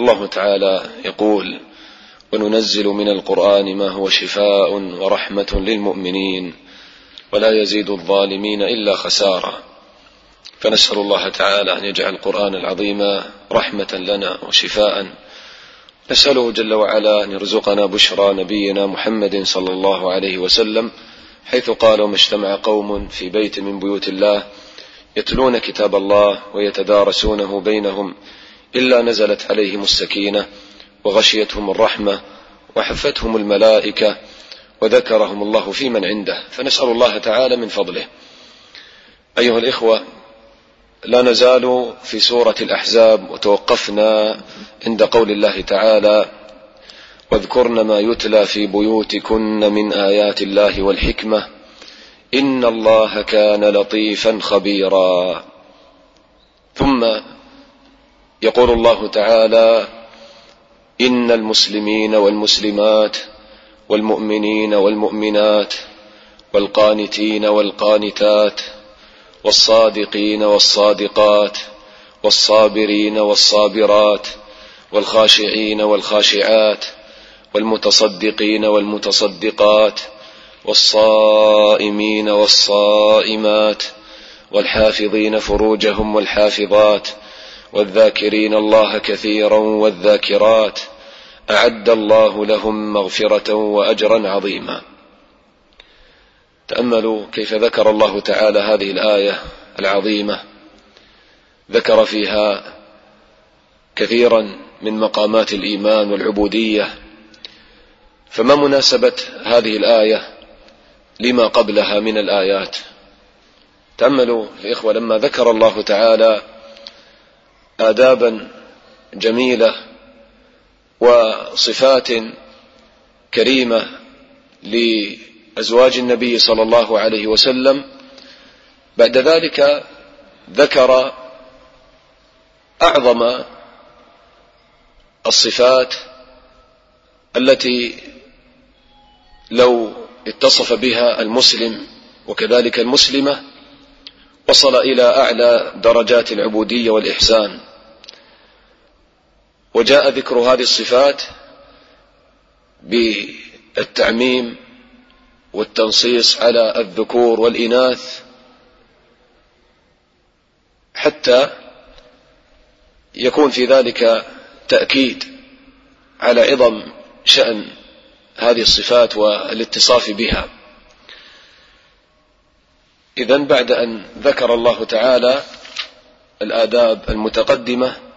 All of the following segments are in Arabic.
والله تعالى يقول وننزل من القرآن ما هو شفاء ورحمة للمؤمنين ولا يزيد الظالمين إلا خسارة. فنسأل الله تعالى أن يجعل القرآن العظيم رحمة لنا وشفاء. نسأله جل وعلا أن يرزقنا بشرى نبينا محمد صلى الله عليه وسلم حيث قال وما اجتمع قوم في بيت من بيوت الله يتلون كتاب الله ويتدارسونه بينهم إلا نزلت عليهم السكينة وغشيتهم الرحمة وحفتهم الملائكة وذكرهم الله في من عنده. فنسأل الله تعالى من فضله. أيها الإخوة لا نزال في سورة الأحزاب وتوقفنا عند قول الله تعالى واذكرن ما يتلى في بيوتكن من آيات الله والحكمة إن الله كان لطيفا خبيرا. ثم يقول الله تعالى إن المسلمين والمسلمات والمؤمنين والمؤمنات والقانتين والقانتات والصادقين والصادقات والصابرين والصابرات والخاشعين والخاشعات والمتصدقين والمتصدقات والصائمين والصائمات والحافظين فروجهم والحافظات والذاكرين الله كثيرا والذاكرات أعد الله لهم مغفرة وأجرا عظيما. تأملوا كيف ذكر الله تعالى هذه الآية العظيمة. ذكر فيها كثيرا من مقامات الإيمان والعبودية. فما مناسبة هذه الآية لما قبلها من الآيات؟ تأملوا إخوة لما ذكر الله تعالى آدابا جميلة وصفات كريمة لأزواج النبي صلى الله عليه وسلم. بعد ذلك ذكر أعظم الصفات التي لو اتصف بها المسلم وكذلك المسلمة وصل إلى أعلى درجات العبودية والإحسان. وجاء ذكر هذه الصفات بالتعميم والتنصيص على الذكور والإناث حتى يكون في ذلك تأكيد على عظم شأن هذه الصفات والاتصاف بها. إذا بعد أن ذكر الله تعالى الآداب المتقدمة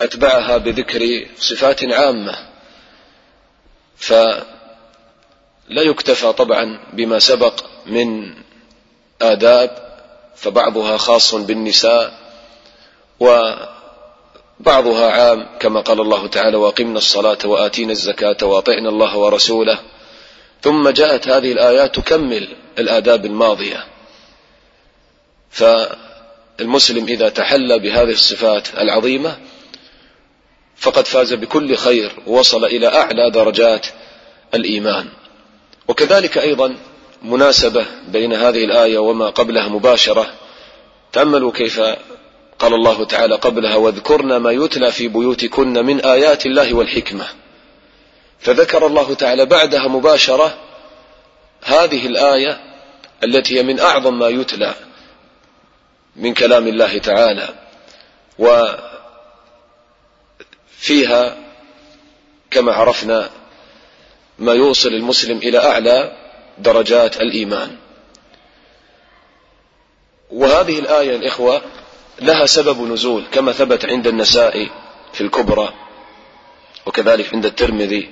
أتبعها بذكر صفات عامة. فلا يكتفى طبعا بما سبق من آداب فبعضها خاص بالنساء وبعضها عام كما قال الله تعالى وأقمنا الصلاة وآتينا الزكاة وأطعنا الله ورسوله. ثم جاءت هذه الآيات تكمل الآداب الماضية. فالمسلم إذا تحلى بهذه الصفات العظيمة فقد فاز بكل خير ووصل إلى أعلى درجات الإيمان. وكذلك أيضا مناسبة بين هذه الآية وما قبلها مباشرة. تأملوا كيف قال الله تعالى قبلها واذكرن ما يتلى في بيوتكن من آيات الله والحكمة فذكر الله تعالى بعدها مباشرة هذه الآية التي هي من أعظم ما يتلى من كلام الله تعالى. وفيها كما عرفنا ما يوصل المسلم إلى أعلى درجات الإيمان. وهذه الآية الإخوة لها سبب نزول كما ثبت عند النسائي في الكبرى وكذلك عند الترمذي.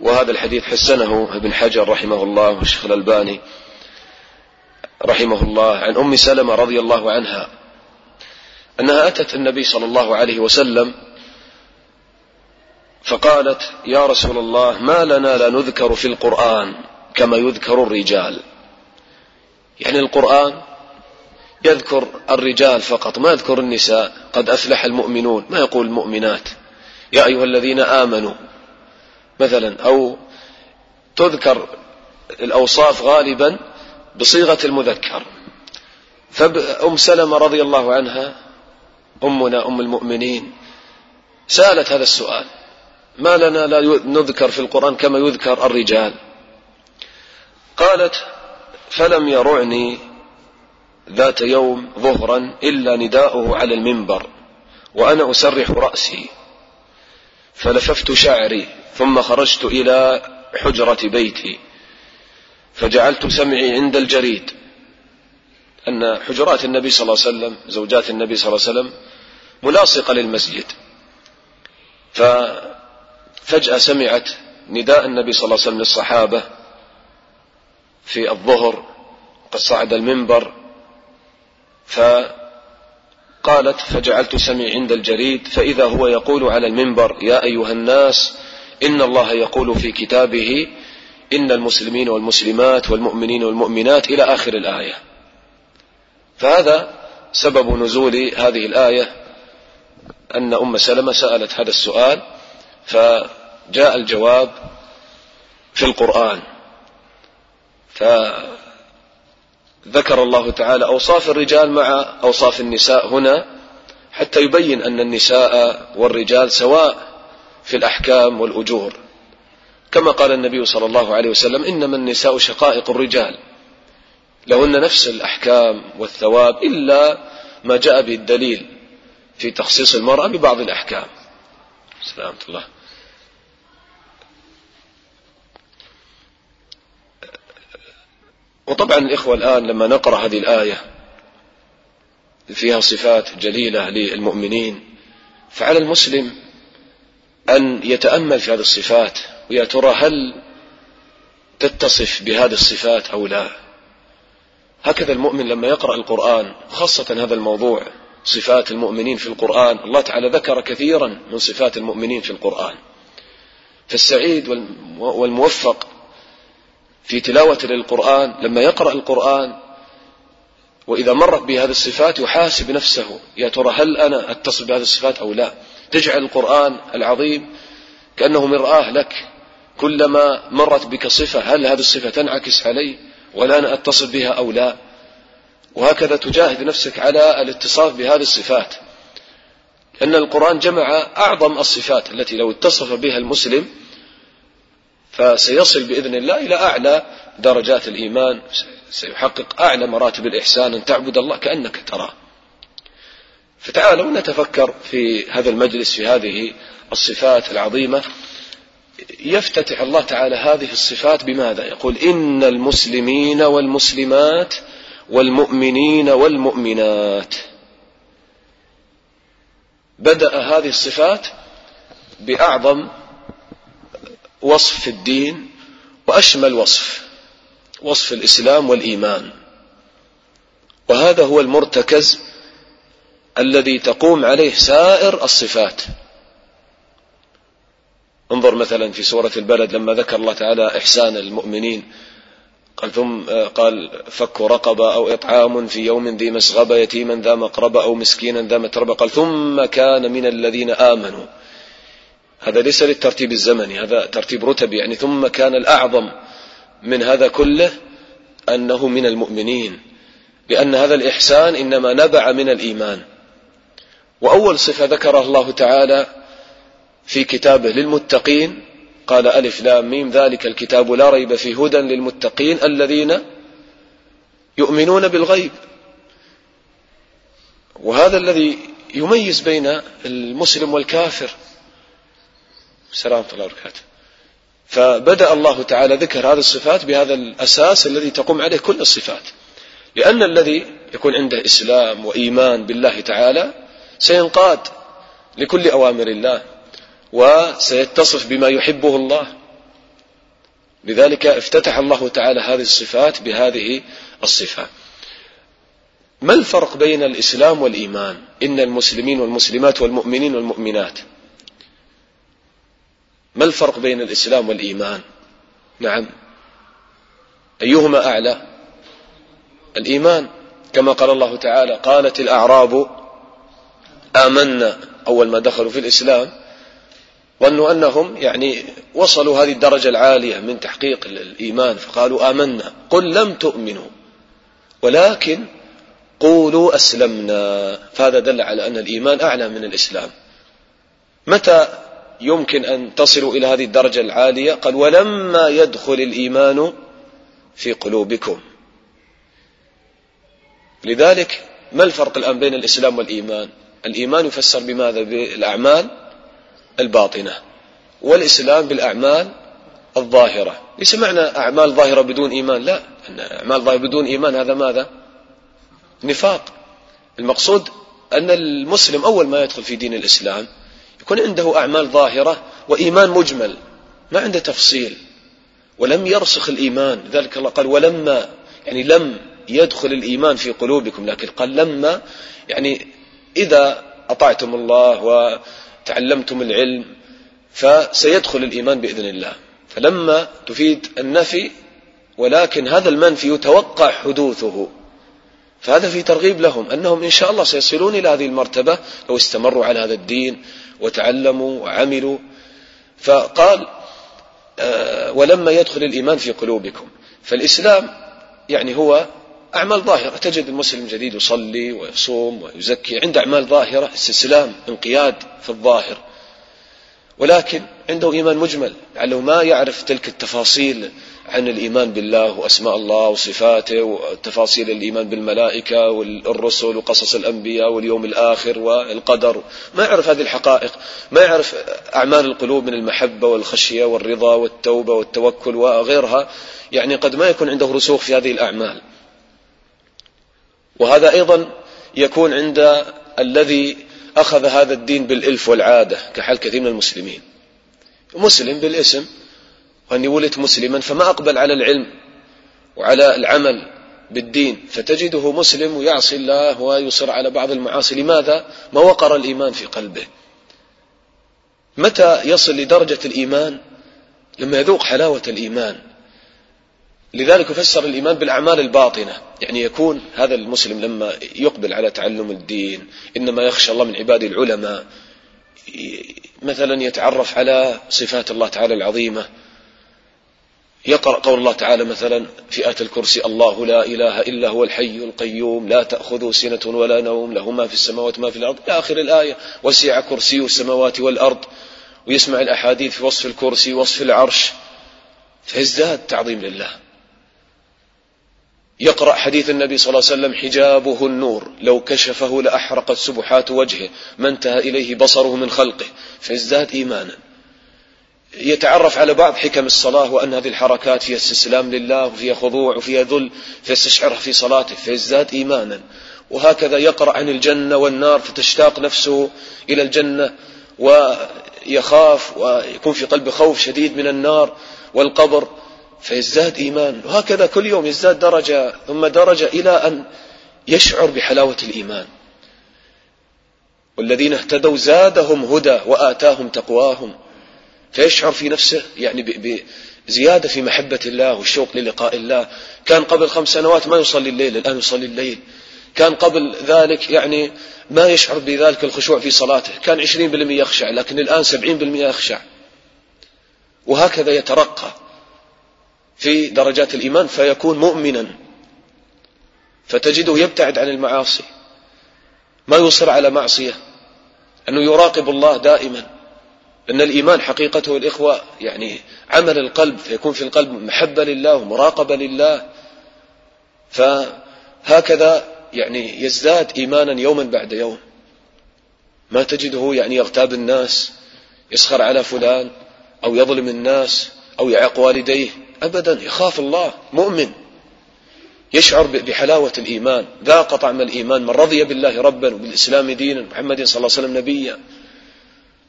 وهذا الحديث حسنه ابن حجر رحمه الله والشيخ الألباني رحمه الله عن أم سلمة رضي الله عنها أنها أتت النبي صلى الله عليه وسلم فقالت يا رسول الله ما لنا لا نذكر في القرآن كما يذكر الرجال. يعني القرآن يذكر الرجال فقط ما يذكر النساء. قد أفلح المؤمنون ما يقول المؤمنات. يا أيها الذين آمنوا مثلا أو تذكر الأوصاف غالبا بصيغة المذكر. فأم سلمة رضي الله عنها أمنا أم المؤمنين سألت هذا السؤال. ما لنا لا نذكر في القرآن كما يذكر الرجال. قالت فلم يرعني ذات يوم ظهرا إلا نداؤه على المنبر وأنا أسرح رأسي. فلففت شعري ثم خرجت إلى حجرة بيتي. فجعلت سمعي عند الجريد. أن حجرات النبي صلى الله عليه وسلم زوجات النبي صلى الله عليه وسلم ملاصقة للمسجد. ففجأة سمعت نداء النبي صلى الله عليه وسلم للصحابة في الظهر قد صعد المنبر فقالت فجعلت سمعي عند الجريد فإذا هو يقول على المنبر يا أيها الناس إن الله يقول في كتابه إن المسلمين والمسلمات والمؤمنين والمؤمنات إلى آخر الآية. فهذا سبب نزول هذه الآية أن أم سلمة سألت هذا السؤال فجاء الجواب في القرآن. فذكر الله تعالى أوصاف الرجال مع أوصاف النساء هنا حتى يبين أن النساء والرجال سواء في الأحكام والأجور. كما قال النبي صلى الله عليه وسلم إنما النساء شقائق الرجال. لهن نفس الأحكام والثواب إلا ما جاء به الدليل في تخصيص المرأة ببعض الأحكام. سلامة الله. وطبعا الإخوة الآن لما نقرأ هذه الآية فيها صفات جليلة للمؤمنين فعلى المسلم أن يتأمل في هذه الصفات ويا ترى هل تتصف بهذه الصفات أو لا؟ هكذا المؤمن لما يقرأ القرآن خاصة هذا الموضوع صفات المؤمنين في القرآن الله تعالى ذكر كثيرا من صفات المؤمنين في القرآن. فالسعيد والموفق في تلاوة للقرآن لما يقرأ القرآن وإذا مرت بهذه الصفات يحاسب نفسه يا ترى هل أنا أتصل بهذه الصفات أو لا؟ تجعل القرآن العظيم كأنه مرآة لك. كلما مرت بك صفة هل هذه الصفة تنعكس علي ولا أنا أتصل بها أو لا؟ وهكذا تجاهد نفسك على الاتصاف بهذه الصفات. لأن القرآن جمع أعظم الصفات التي لو اتصف بها المسلم فسيصل بإذن الله إلى أعلى درجات الإيمان سيحقق أعلى مراتب الإحسان أن تعبد الله كأنك تراه. فتعالوا نتفكر في هذا المجلس في هذه الصفات العظيمة. يفتتح الله تعالى هذه الصفات بماذا؟ يقول إن المسلمين والمسلمات والمؤمنين والمؤمنات. بدأ هذه الصفات بأعظم وصف في الدين وأشمل وصف وصف الإسلام والإيمان. وهذا هو المرتكز الذي تقوم عليه سائر الصفات. انظر مثلا في سورة البلد لما ذكر الله تعالى إحسان المؤمنين قال ثم قال فك رقبة أو إطعام في يوم ذي مسغبة يتيما ذا مقربة أو مسكينا ذا متربة قال ثم كان من الذين آمنوا. هذا ليس للترتيب الزمني هذا ترتيب رتبي يعني ثم كان الأعظم من هذا كله أنه من المؤمنين لأن هذا الإحسان إنما نبع من الإيمان. وأول صفة ذكرها الله تعالى في كتابه للمتقين قال ألف لام ميم ذلك الكتاب لا ريب فيه هدى للمتقين الذين يؤمنون بالغيب. وهذا الذي يميز بين المسلم والكافر سلامة الله وبركاته. فبدأ الله تعالى ذكر هذه الصفات بهذا الأساس الذي تقوم عليه كل الصفات. لأن الذي يكون عنده إسلام وإيمان بالله تعالى سينقاد لكل أوامر الله وسيتصف بما يحبه الله. لذلك افتتح الله تعالى هذه الصفات بهذه الصفة. ما الفرق بين الإسلام والإيمان؟ إن المسلمين والمسلمات والمؤمنين والمؤمنات. ما الفرق بين الإسلام والإيمان؟ نعم. أيهما أعلى؟ الإيمان كما قال الله تعالى قالت الأعراب آمنا أول ما دخلوا في الإسلام ظنوا أنهم يعني وصلوا هذه الدرجة العالية من تحقيق الإيمان فقالوا آمنا. قل لم تؤمنوا ولكن قولوا أسلمنا. فهذا دل على أن الإيمان أعلى من الإسلام. متى يمكن أن تصلوا إلى هذه الدرجة العالية؟ قال ولما يدخل الإيمان في قلوبكم. لذلك ما الفرق الآن بين الإسلام والإيمان؟ الإيمان يفسر بماذا؟ بالأعمال الباطنة والإسلام بالأعمال الظاهرة. ليس معنى أعمال ظاهرة بدون إيمان لا. أن أعمال ظاهرة بدون إيمان هذا ماذا؟ نفاق. المقصود أن المسلم أول ما يدخل في دين الإسلام يكون عنده أعمال ظاهرة وإيمان مجمل. ما عنده تفصيل. ولم يرسخ الإيمان. ذلك الله قال ولما يعني لم يدخل الإيمان في قلوبكم لكن قال لما يعني إذا أطعتم الله وتعلمتم العلم فسيدخل الإيمان بإذن الله. فلما تفيد النفي ولكن هذا المنفي يتوقع حدوثه. فهذا في ترغيب لهم أنهم إن شاء الله سيصلون إلى هذه المرتبة لو استمروا على هذا الدين وتعلموا وعملوا. فقال آه، ولما يدخل الإيمان في قلوبكم. فالإسلام يعني هو أعمال ظاهرة. تجد المسلم الجديد يصلي ويصوم ويزكي. عنده أعمال ظاهرة استسلام انقياد في الظاهر. ولكن عنده إيمان مجمل. لعله ما يعرف تلك التفاصيل عن الإيمان بالله وأسماء الله وصفاته وتفاصيل الإيمان بالملائكة والرسل وقصص الأنبياء واليوم الآخر والقدر. ما يعرف هذه الحقائق. ما يعرف أعمال القلوب من المحبة والخشية والرضا والتوبة والتوكل وغيرها. يعني قد ما يكون عنده رسوخ في هذه الأعمال. وهذا أيضا يكون عند الذي أخذ هذا الدين بالإلف والعادة كحال كثير من المسلمين. مسلم بالاسم. وأني ولدت مسلما فما أقبل على العلم وعلى العمل بالدين فتجده مسلم ويعصي الله ويصر على بعض المعاصي. لماذا؟ ما وقر الإيمان في قلبه. متى يصل لدرجة الإيمان؟ لما يذوق حلاوة الإيمان. لذلك يفسر الإيمان بالأعمال الباطنة. يعني يكون هذا المسلم لما يقبل على تعلم الدين إنما يخشى الله من عباد العلماء مثلا يتعرف على صفات الله تعالى العظيمة. يقرأ قول الله تعالى مثلا في آية الكرسي الله لا إله إلا هو الحي القيوم لا تأخذه سنة ولا نوم له ما في السماوات ما في الأرض. إلى آخر الآية وسع كرسي السماوات والأرض ويسمع الأحاديث في وصف الكرسي وصف العرش. فيزداد تعظيم لله. يقرأ حديث النبي صلى الله عليه وسلم حجابه النور لو كشفه لأحرقت سبحات وجهه ما انتهى إليه بصره من خلقه. فيزداد إيمانا. يتعرف على بعض حكم الصلاة وأن هذه الحركات فيها استسلام لله وفيها خضوع وفيها ذل فيستشعرها في صلاته فيزداد إيمانا. وهكذا يقرأ عن الجنة والنار فتشتاق نفسه إلى الجنة ويخاف ويكون في قلبه خوف شديد من النار والقبر فيزداد إيمان. وهكذا كل يوم يزداد درجة ثم درجة إلى أن يشعر بحلاوة الإيمان. والذين اهتدوا زادهم هدى وآتاهم تقواهم. فيشعر في نفسه يعني بزيادة في محبة الله والشوق للقاء الله. كان قبل خمس سنوات ما يصلي الليل الآن يصلي الليل. كان قبل ذلك يعني ما يشعر بذلك الخشوع في صلاته. كان عشرين بالمئة يخشع لكن الآن سبعين بالمئة يخشع. وهكذا يترقى في درجات الإيمان فيكون مؤمنا. فتجده يبتعد عن المعاصي. ما يصر على معصية. أنه يراقب الله دائما. أن الإيمان حقيقته الإخوة يعني عمل القلب فيكون في القلب محبة لله ومراقبة لله. فهكذا يعني يزداد إيمانا يوما بعد يوم. ما تجده يعني يغتاب الناس يسخر على فلان أو يظلم الناس أو يعق والديه. أبدا يخاف الله مؤمن. يشعر بحلاوة الإيمان. ذاق طعم الإيمان. من رضي بالله ربا وبالإسلام دينا محمد صلى الله عليه وسلم نبيا.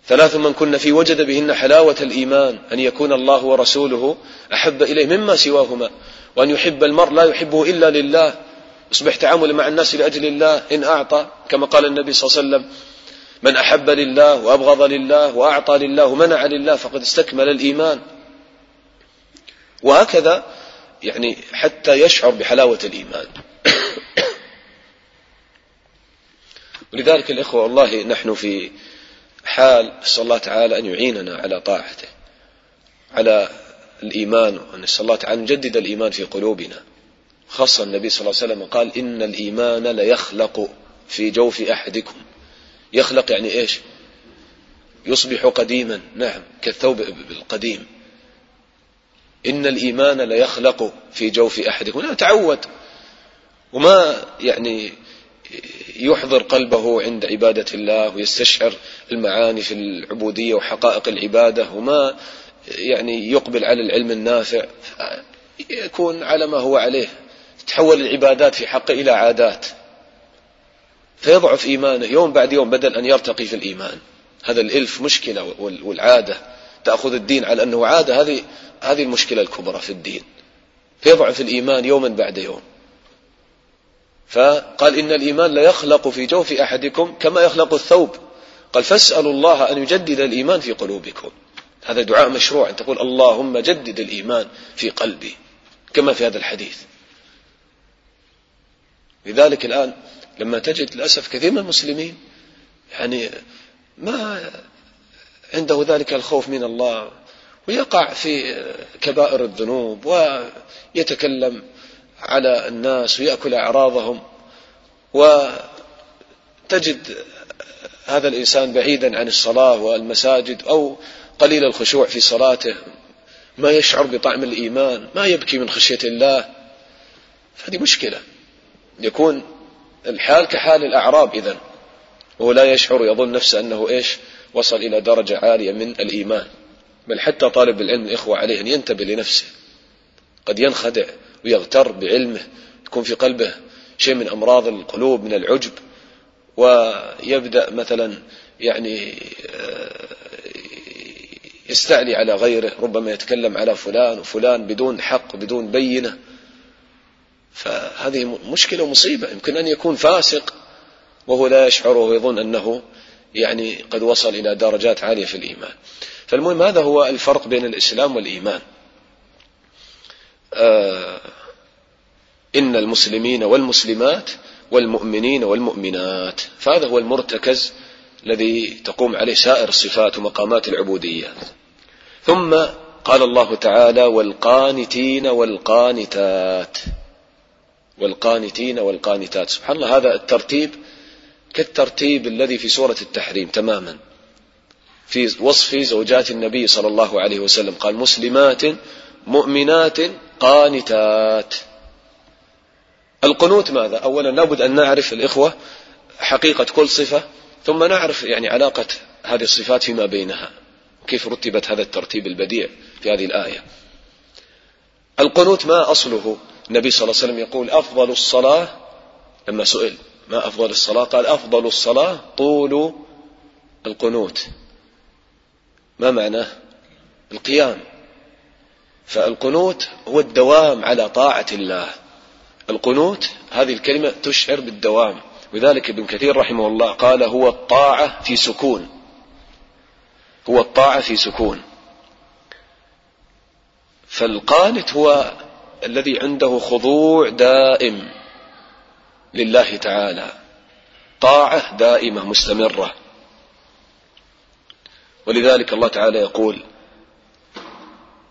ثلاث من كن في وجد بهن حلاوة الإيمان أن يكون الله ورسوله أحب إليه مما سواهما وأن يحب المرء لا يحبه إلا لله. يصبح تعامل مع الناس لأجل الله إن أعطى كما قال النبي صلى الله عليه وسلم من أحب لله وأبغض لله وأعطى لله ومنع لله فقد استكمل الإيمان. وهكذا يعني حتى يشعر بحلاوة الإيمان. ولذلك الإخوة والله نحن في حال نسأل الله تعالى أن يعيننا على طاعته على الإيمان ونسأل الله تعالى أن نجدد الإيمان في قلوبنا. خاصة النبي صلى الله عليه وسلم قال إن الإيمان ليخلق في جوف أحدكم. يخلق يعني إيش؟ يصبح قديما. نعم كالثوب القديم إن الإيمان ليخلق في جوف أحدكم. لا تعود. وما يعني يحضر قلبه عند عبادة الله ويستشعر المعاني في العبودية وحقائق العبادة وما يعني يقبل على العلم النافع يكون على ما هو عليه تحول العبادات في حقه إلى عادات. فيضعف إيمانه يوم بعد يوم بدل أن يرتقي في الإيمان. هذا الإلف مشكلة والعادة. تأخذ الدين على أنه عادة هذه هذه المشكلة الكبرى في الدين. فيضعف الإيمان يوما بعد يوم. فقال إن الإيمان لا يخلق في جوف أحدكم كما يخلق الثوب. قال فاسألوا الله أن يجدد الإيمان في قلوبكم. هذا دعاء مشروع. أن تقول اللهم جدد الإيمان في قلبي. كما في هذا الحديث. لذلك الآن لما تجد للأسف كثير من المسلمين يعني ما عنده ذلك الخوف من الله ويقع في كبائر الذنوب ويتكلم على الناس ويأكل أعراضهم وتجد هذا الإنسان بعيدا عن الصلاة والمساجد أو قليل الخشوع في صلاته ما يشعر بطعم الإيمان ما يبكي من خشية الله. هذه مشكلة. يكون الحال كحال الأعراب إذن. وهو لا يشعر يظن نفسه أنه إيش؟ وصل إلى درجة عالية من الإيمان. بل حتى طالب العلم الإخوة عليه أن ينتبه لنفسه. قد ينخدع. ويغتر بعلمه يكون في قلبه شيء من أمراض القلوب من العجب. ويبدأ مثلا يعني آه، يستعلي على غيره ربما يتكلم على فلان وفلان بدون حق بدون بينة. فهذه مشكلة ومصيبة. يمكن أن يكون فاسق وهو لا يشعر ويظن أنه يعني قد وصل إلى درجات عالية في الإيمان. فالمهم هذا هو الفرق بين الإسلام والإيمان. آه إن المسلمين والمسلمات والمؤمنين والمؤمنات فهذا هو المرتكز الذي تقوم عليه سائر الصفات ومقامات العبودية ثم قال الله تعالى والقانتين والقانتات والقانتين والقانتات. سبحان الله هذا الترتيب كالترتيب الذي في سورة التحريم تماما. في وصف زوجات النبي صلى الله عليه وسلم قال مسلمات مؤمنات قانتات. القنوت ماذا؟ أولا لابد أن نعرف الإخوة حقيقة كل صفة ثم نعرف يعني علاقة هذه الصفات فيما بينها. كيف رتبت هذا الترتيب البديع في هذه الآية؟ القنوت ما أصله؟ النبي صلى الله عليه وسلم يقول أفضل الصلاة لما سئل ما أفضل الصلاة؟ قال أفضل الصلاة طول القنوت. ما معناه القيام. فالقنوت هو الدوام على طاعة الله. القنوت هذه الكلمة تشعر بالدوام. لذلك ابن كثير رحمه الله قال هو الطاعة في سكون. هو الطاعة في سكون. فالقانت هو الذي عنده خضوع دائم لله تعالى. طاعة دائمة مستمرة. ولذلك الله تعالى يقول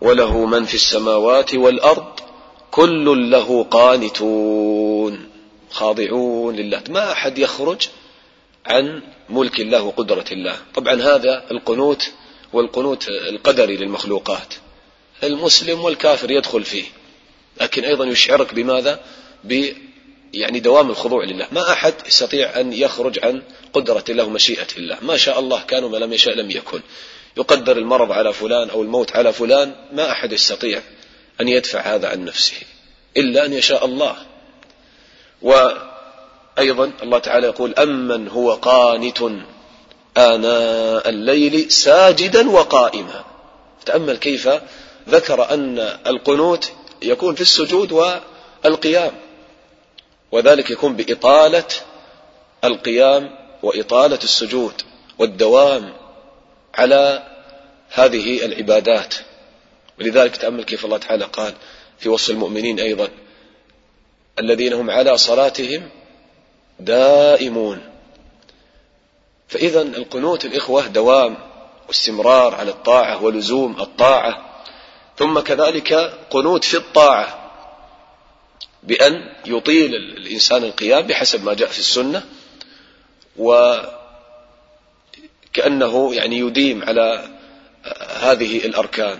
وله من في السماوات والأرض كل له قانتون. خاضعون لله. ما أحد يخرج عن ملك الله وقدرة الله. طبعا هذا القنوت والقنوت القدري للمخلوقات. المسلم والكافر يدخل فيه. لكن أيضا يشعرك بماذا؟ ب يعني دوام الخضوع لله. ما أحد يستطيع أن يخرج عن قدرة الله ومشيئة الله. ما شاء الله كان وما لم يشاء لم يكن. يقدر المرض على فلان أو الموت على فلان ما أحد يستطيع أن يدفع هذا عن نفسه إلا أن يشاء الله. وأيضا الله تعالى يقول أمن هو قانت آناء الليل ساجدا وقائما. تأمل كيف ذكر أن القنوت يكون في السجود والقيام وذلك يكون بإطالة القيام وإطالة السجود والدوام على هذه العبادات. ولذلك تأمل كيف الله تعالى قال في وصف المؤمنين أيضا الذين هم على صلاتهم دائمون. فإذا القنوت الإخوة دوام واستمرار على الطاعة ولزوم الطاعة ثم كذلك قنوت في الطاعة بأن يطيل الإنسان القيام بحسب ما جاء في السنة وكأنه يعني يديم على هذه الأركان.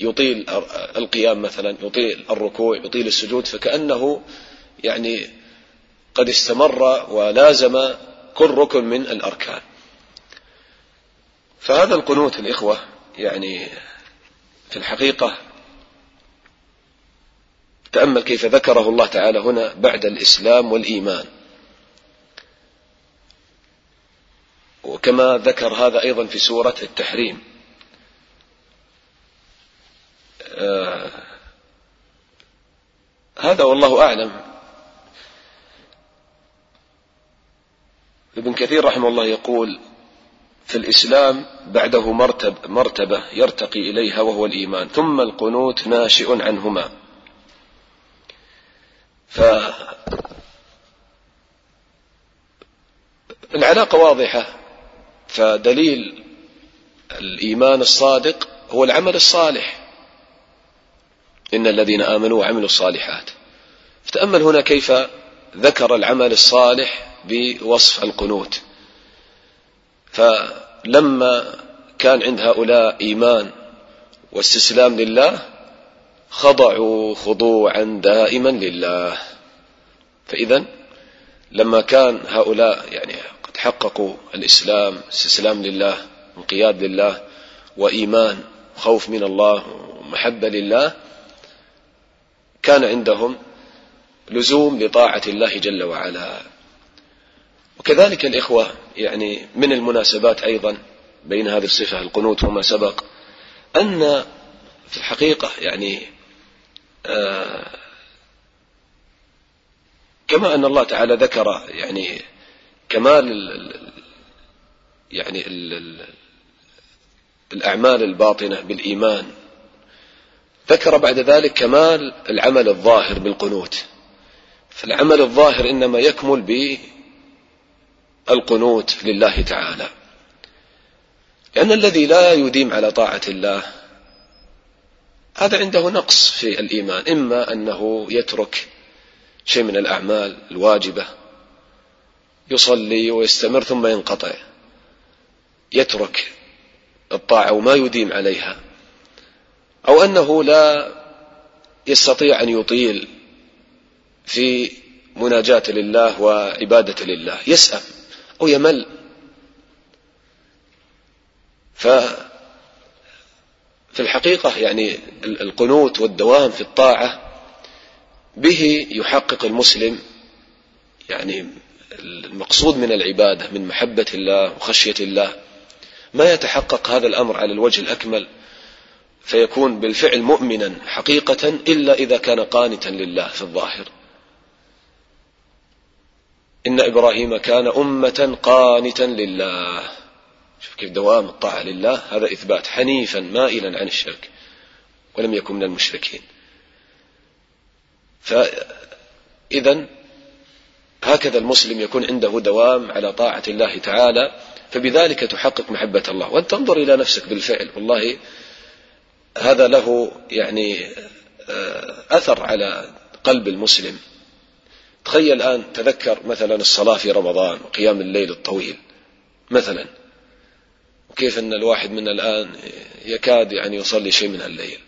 يطيل القيام مثلا يطيل الركوع يطيل السجود فكأنه يعني قد استمر ولازم كل ركن من الأركان. فهذا القنوت الإخوة يعني في الحقيقة تأمل كيف ذكره الله تعالى هنا بعد الإسلام والإيمان. وكما ذكر هذا أيضا في سورة التحريم. آه هذا والله أعلم. ابن كثير رحمه الله يقول في الإسلام بعده مرتب مرتبة يرتقي إليها وهو الإيمان ثم القنوت ناشئ عنهما. فالعلاقة واضحة. فدليل الإيمان الصادق هو العمل الصالح. إن الذين آمنوا وعملوا الصالحات. فتأمل هنا كيف ذكر العمل الصالح بوصف القنوت. فلما كان عند هؤلاء إيمان واستسلام لله خضعوا خضوعا دائما لله. فإذا لما كان هؤلاء يعني قد حققوا الإسلام استسلام لله انقياد لله وإيمان خوف من الله ومحبة لله كان عندهم لزوم لطاعة الله جل وعلا. وكذلك الإخوة يعني من المناسبات أيضا بين هذه الصفة القنوت وما سبق أن في الحقيقة يعني آه كما أن الله تعالى ذكر يعني كمال ال يعني ال الأعمال الباطنة بالإيمان. ذكر بعد ذلك كمال العمل الظاهر بالقنوت. فالعمل الظاهر إنما يكمل بالقنوت لله تعالى. لأن الذي لا يديم على طاعة الله هذا عنده نقص في الإيمان. إما أنه يترك شيء من الأعمال الواجبة يصلي ويستمر ثم ينقطع. يترك الطاعة وما يديم عليها. أو أنه لا يستطيع أن يطيل في مناجاة لله وعبادة لله. يسأم أو يمل. ف في الحقيقة يعني القنوت والدوام في الطاعة به يحقق المسلم يعني المقصود من العبادة من محبة الله وخشية الله. ما يتحقق هذا الأمر على الوجه الأكمل فيكون بالفعل مؤمنا حقيقة إلا إذا كان قانتا لله في الظاهر. إن إبراهيم كان أمة قانتا لله. شوف كيف دوام الطاعة لله. هذا إثبات حنيفا مائلا عن الشرك ولم يكن من المشركين. فإذا هكذا المسلم يكون عنده دوام على طاعة الله تعالى فبذلك تحقق محبة الله. وأن تنظر إلى نفسك بالفعل. والله هذا له يعني آه، أثر على قلب المسلم. تخيل الآن تذكر مثلا الصلاة في رمضان وقيام الليل الطويل مثلا. وكيف أن الواحد من الآن يكاد يعني يصلي شيء من الليل؟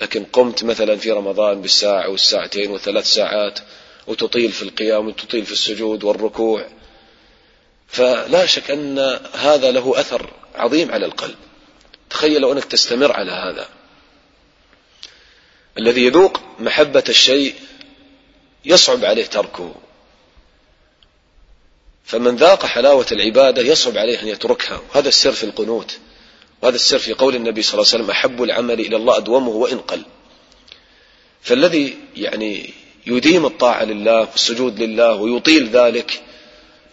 لكن قمت مثلا في رمضان بالساعة والساعتين والثلاث ساعات وتطيل في القيام وتطيل في السجود والركوع. فلا شك أن هذا له أثر عظيم على القلب. تخيل لو أنك تستمر على هذا. الذي يذوق محبة الشيء يصعب عليه تركه. فمن ذاق حلاوة العبادة يصعب عليه أن يتركها. وهذا السر في القنوت. وهذا السر في قول النبي صلى الله عليه وسلم أحب العمل إلى الله أدومه وإن قل. فالذي يعني يديم الطاعة لله والسجود لله ويطيل ذلك.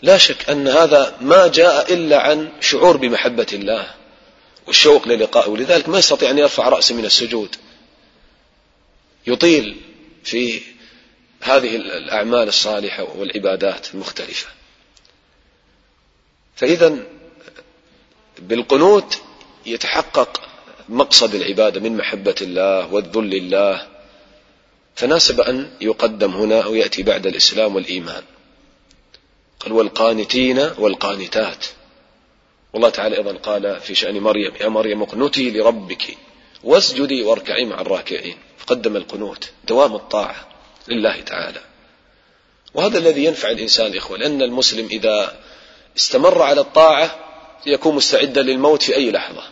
لا شك أن هذا ما جاء إلا عن شعور بمحبة الله والشوق للقائه. ولذلك ما يستطيع أن يرفع رأسه من السجود. يطيل في هذه الأعمال الصالحة والعبادات المختلفة. فإذا بالقنوت يتحقق مقصد العبادة من محبة الله والذل لله. فناسب أن يقدم هنا أو يأتي بعد الإسلام والإيمان. قال والقانتين والقانتات. والله تعالى أيضا قال في شأن مريم يا مريم اقنتي لربك واسجدي واركعي مع الراكعين. فقدم القنوت دوام الطاعة لله تعالى. وهذا الذي ينفع الإنسان إخوة لأن المسلم إذا استمر على الطاعة يكون مستعدا للموت في أي لحظة.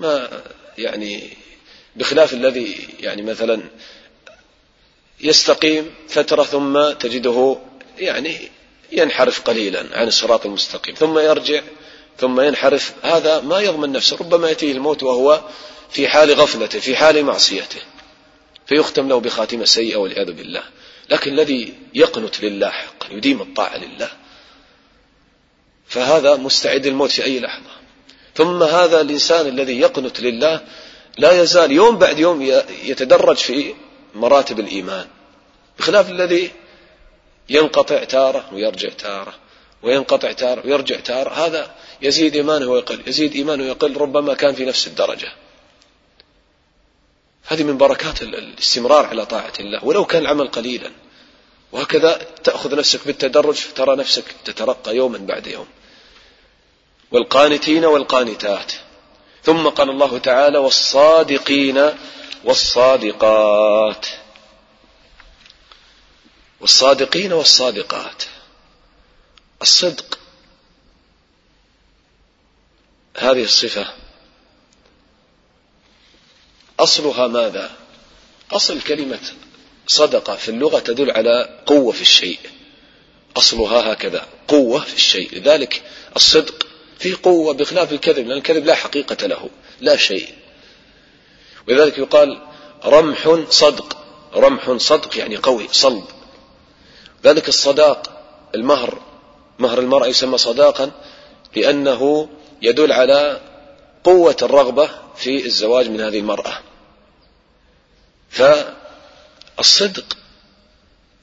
ما يعني بخلاف الذي يعني مثلا يستقيم فترة ثم تجده يعني ينحرف قليلا عن الصراط المستقيم ثم يرجع ثم ينحرف. هذا ما يضمن نفسه ربما يأتيه الموت وهو في حال غفلته في حال معصيته فيختم له بخاتمة سيئة والعياذ بالله. لكن الذي يقنت لله حقا يديم الطاعة لله فهذا مستعد للموت في أي لحظة. ثم هذا الإنسان الذي يقنت لله لا يزال يوم بعد يوم يتدرج في مراتب الإيمان. بخلاف الذي ينقطع تارة ويرجع تارة وينقطع تارة ويرجع تارة هذا يزيد إيمانه ويقل يزيد إيمانه ويقل ربما كان في نفس الدرجة. هذه من بركات الاستمرار على طاعة الله ولو كان العمل قليلا. وهكذا تأخذ نفسك بالتدرج ترى نفسك تترقى يوما بعد يوم. والقانتين والقانتات. ثم قال الله تعالى والصادقين والصادقات. والصادقين والصادقات. الصدق. هذه الصفة. أصلها ماذا؟ أصل كلمة صدقة في اللغة تدل على قوة في الشيء. أصلها هكذا قوة في الشيء. لذلك الصدق فيه قوة بخلاف الكذب لأن الكذب لا حقيقة له لا شيء. ولذلك يقال رمح صدق رمح صدق يعني قوي صلب. ذلك الصداق المهر مهر المرأة يسمى صداقا لأنه يدل على قوة الرغبة في الزواج من هذه المرأة. فالصدق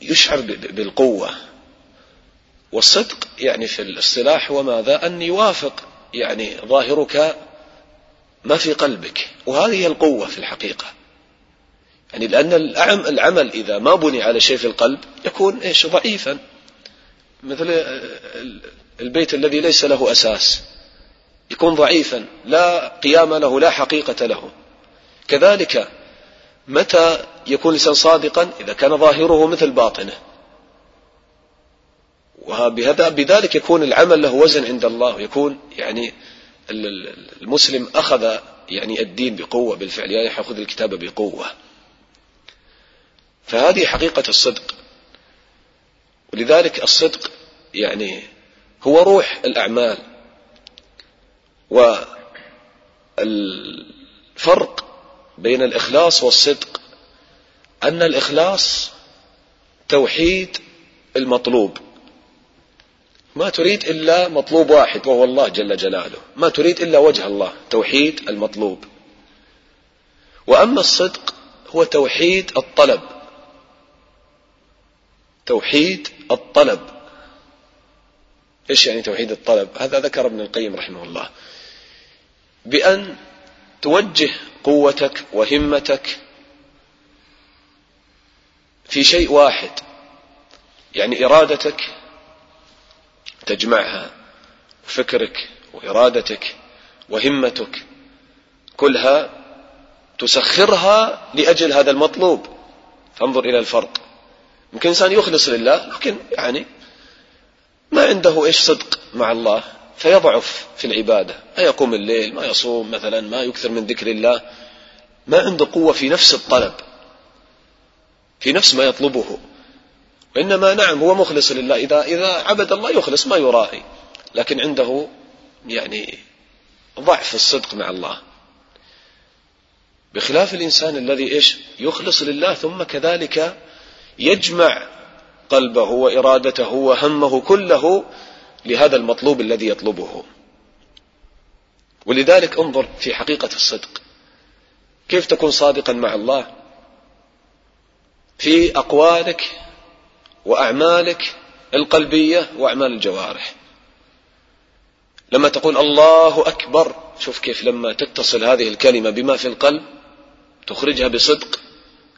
يشعر بالقوة. والصدق يعني في الاصطلاح هو ماذا أن يوافق يعني ظاهرك ما في قلبك. وهذه هي القوة في الحقيقة. يعني لأن العمل إذا ما بني على شيء في القلب يكون إيش؟ ضعيفا. مثل البيت الذي ليس له أساس. يكون ضعيفا. لا قيام له لا حقيقة له. كذلك متى يكون الإنسان صادقا؟ إذا كان ظاهره مثل باطنه. وبهذا بذلك يكون العمل له وزن عند الله. ويكون يعني المسلم أخذ يعني الدين بقوة بالفعل. يعني يأخذ الكتاب بقوة. فهذه حقيقة الصدق. ولذلك الصدق يعني هو روح الأعمال. والفرق بين الإخلاص والصدق أن الإخلاص توحيد المطلوب. ما تريد إلا مطلوب واحد وهو الله جل جلاله. ما تريد إلا وجه الله توحيد المطلوب. وأما الصدق هو توحيد الطلب. توحيد الطلب. إيش يعني توحيد الطلب؟ هذا ذكر ابن القيم رحمه الله. بأن توجه قوتك وهمتك في شيء واحد يعني إرادتك تجمعها فكرك وإرادتك وهمتك كلها تسخرها لأجل هذا المطلوب. فانظر إلى الفرق. يمكن إنسان يخلص لله لكن يعني ما عنده إيش صدق مع الله فيضعف في العبادة. ما يقوم الليل ما يصوم مثلا ما يكثر من ذكر الله. ما عنده قوة في نفس الطلب في نفس ما يطلبه. وإنما نعم هو مخلص لله. إذا إذا عبد الله يخلص ما يرائي. لكن عنده يعني ضعف الصدق مع الله. بخلاف الإنسان الذي إيش؟ يخلص لله ثم كذلك يجمع قلبه وإرادته وهمه كله لهذا المطلوب الذي يطلبه. ولذلك انظر في حقيقة الصدق. كيف تكون صادقا مع الله؟ في أقوالك وأعمالك القلبية وأعمال الجوارح. لما تقول الله أكبر شوف كيف لما تتصل هذه الكلمة بما في القلب تخرجها بصدق.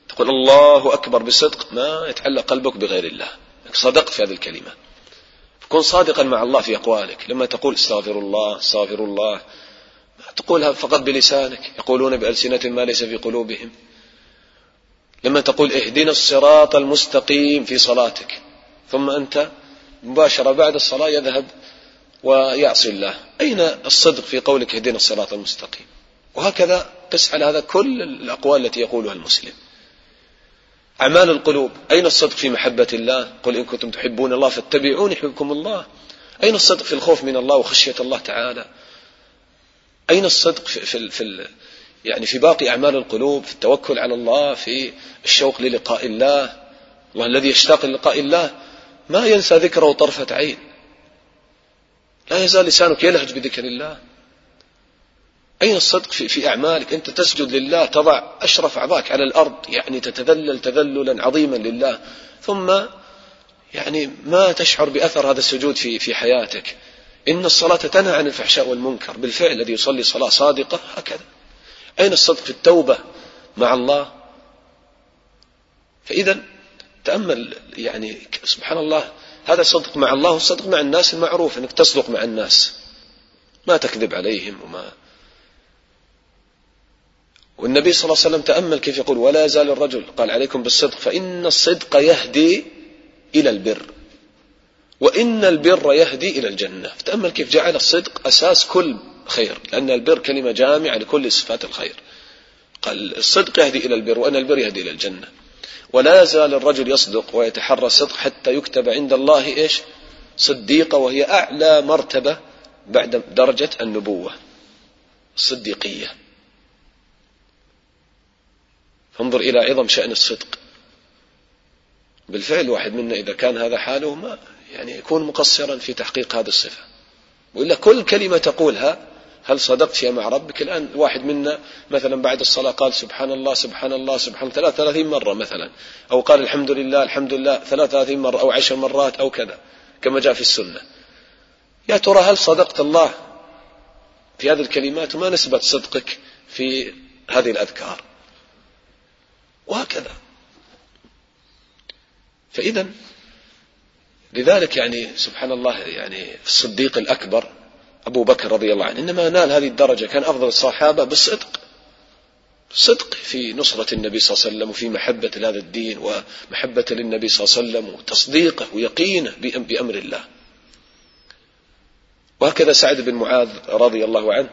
تقول الله أكبر بصدق ما يتعلق قلبك بغير الله. صدقت في هذه الكلمة. كن صادقا مع الله في أقوالك. لما تقول استغفر الله استغفر الله تقولها فقط بلسانك. يقولون بألسنة ما ليس في قلوبهم. لما تقول اهدنا الصراط المستقيم في صلاتك. ثم أنت مباشرة بعد الصلاة يذهب ويعصي الله. أين الصدق في قولك اهدنا الصراط المستقيم؟ وهكذا قس على هذا كل الأقوال التي يقولها المسلم. أعمال القلوب أين الصدق في محبة الله؟ قل إن كنتم تحبون الله فاتبعوني يحبكم الله. أين الصدق في الخوف من الله وخشية الله تعالى؟ أين الصدق في, في, في يعني في باقي أعمال القلوب في التوكل على الله في الشوق للقاء الله. الله الذي يشتاق للقاء الله ما ينسى ذكره طرفة عين. لا يزال لسانك يلهج بذكر الله. أين الصدق في, في أعمالك؟ أنت تسجد لله تضع أشرف أعضاك على الأرض يعني تتذلل تذللا عظيما لله. ثم يعني ما تشعر بأثر هذا السجود في, في حياتك. إن الصلاة تنهى عن الفحشاء والمنكر. بالفعل الذي يصلي صلاة صادقة هكذا. أين الصدق؟ في التوبة مع الله. فإذا تأمل يعني سبحان الله هذا صدق مع الله والصدق مع الناس المعروف أنك تصدق مع الناس. ما تكذب عليهم وما. والنبي صلى الله عليه وسلم تأمل كيف يقول ولا يزال الرجل. قال عليكم بالصدق فإن الصدق يهدي إلى البر وإن البر يهدي إلى الجنة. تأمل كيف جعل الصدق أساس كل خير لأن البر كلمة جامعة لكل صفات الخير. قال الصدق يهدي إلى البر وأن البر يهدي إلى الجنة. ولا يزال الرجل يصدق ويتحرى الصدق حتى يكتب عند الله إيش؟ صديقة وهي أعلى مرتبة بعد درجة النبوة الصديقية. فانظر إلى عظم شأن الصدق. بالفعل واحد منا إذا كان هذا حاله ما يعني يكون مقصرا في تحقيق هذه الصفة. وإلا كل كلمة تقولها هل صدقت فيها مع ربك الآن؟ واحد منا مثلا بعد الصلاة قال سبحان الله سبحان الله سبحان الله ثلاثين مرة مثلا. أو قال الحمد لله الحمد لله ثلاثين مرة أو عشر مرات أو كذا كما جاء في السنة. يا ترى هل صدقت الله في هذه الكلمات؟ وما نسبة صدقك في هذه الأذكار؟ وهكذا. فإذا لذلك يعني سبحان الله يعني الصديق الأكبر أبو بكر رضي الله عنه إنما نال هذه الدرجة كان أفضل الصحابة بالصدق. صدق في نصرة النبي صلى الله عليه وسلم وفي محبة لهذا الدين ومحبة للنبي صلى الله عليه وسلم وتصديقه ويقينه بأمر الله. وهكذا سعد بن معاذ رضي الله عنه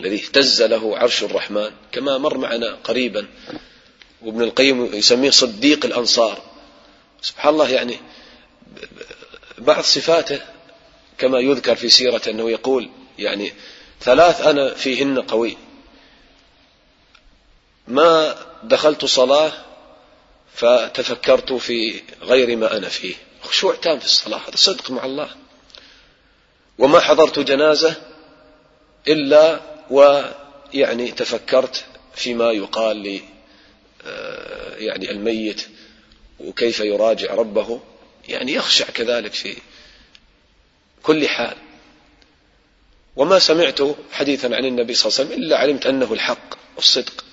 الذي اهتز له عرش الرحمن كما مر معنا قريبا. وابن القيم يسميه صديق الأنصار. سبحان الله يعني بعض صفاته كما يذكر في سيرته أنه يقول يعني ثلاث أنا فيهن قوي. ما دخلت صلاة فتفكرت في غير ما أنا فيه. خشوع تام في الصلاة هذا صدق مع الله. وما حضرت جنازة إلا ويعني تفكرت فيما يقال لي آه، يعني الميت وكيف يراجع ربه. يعني يخشع كذلك في كل حال. وما سمعت حديثا عن النبي صلى الله عليه وسلم إلا علمت أنه الحق والصدق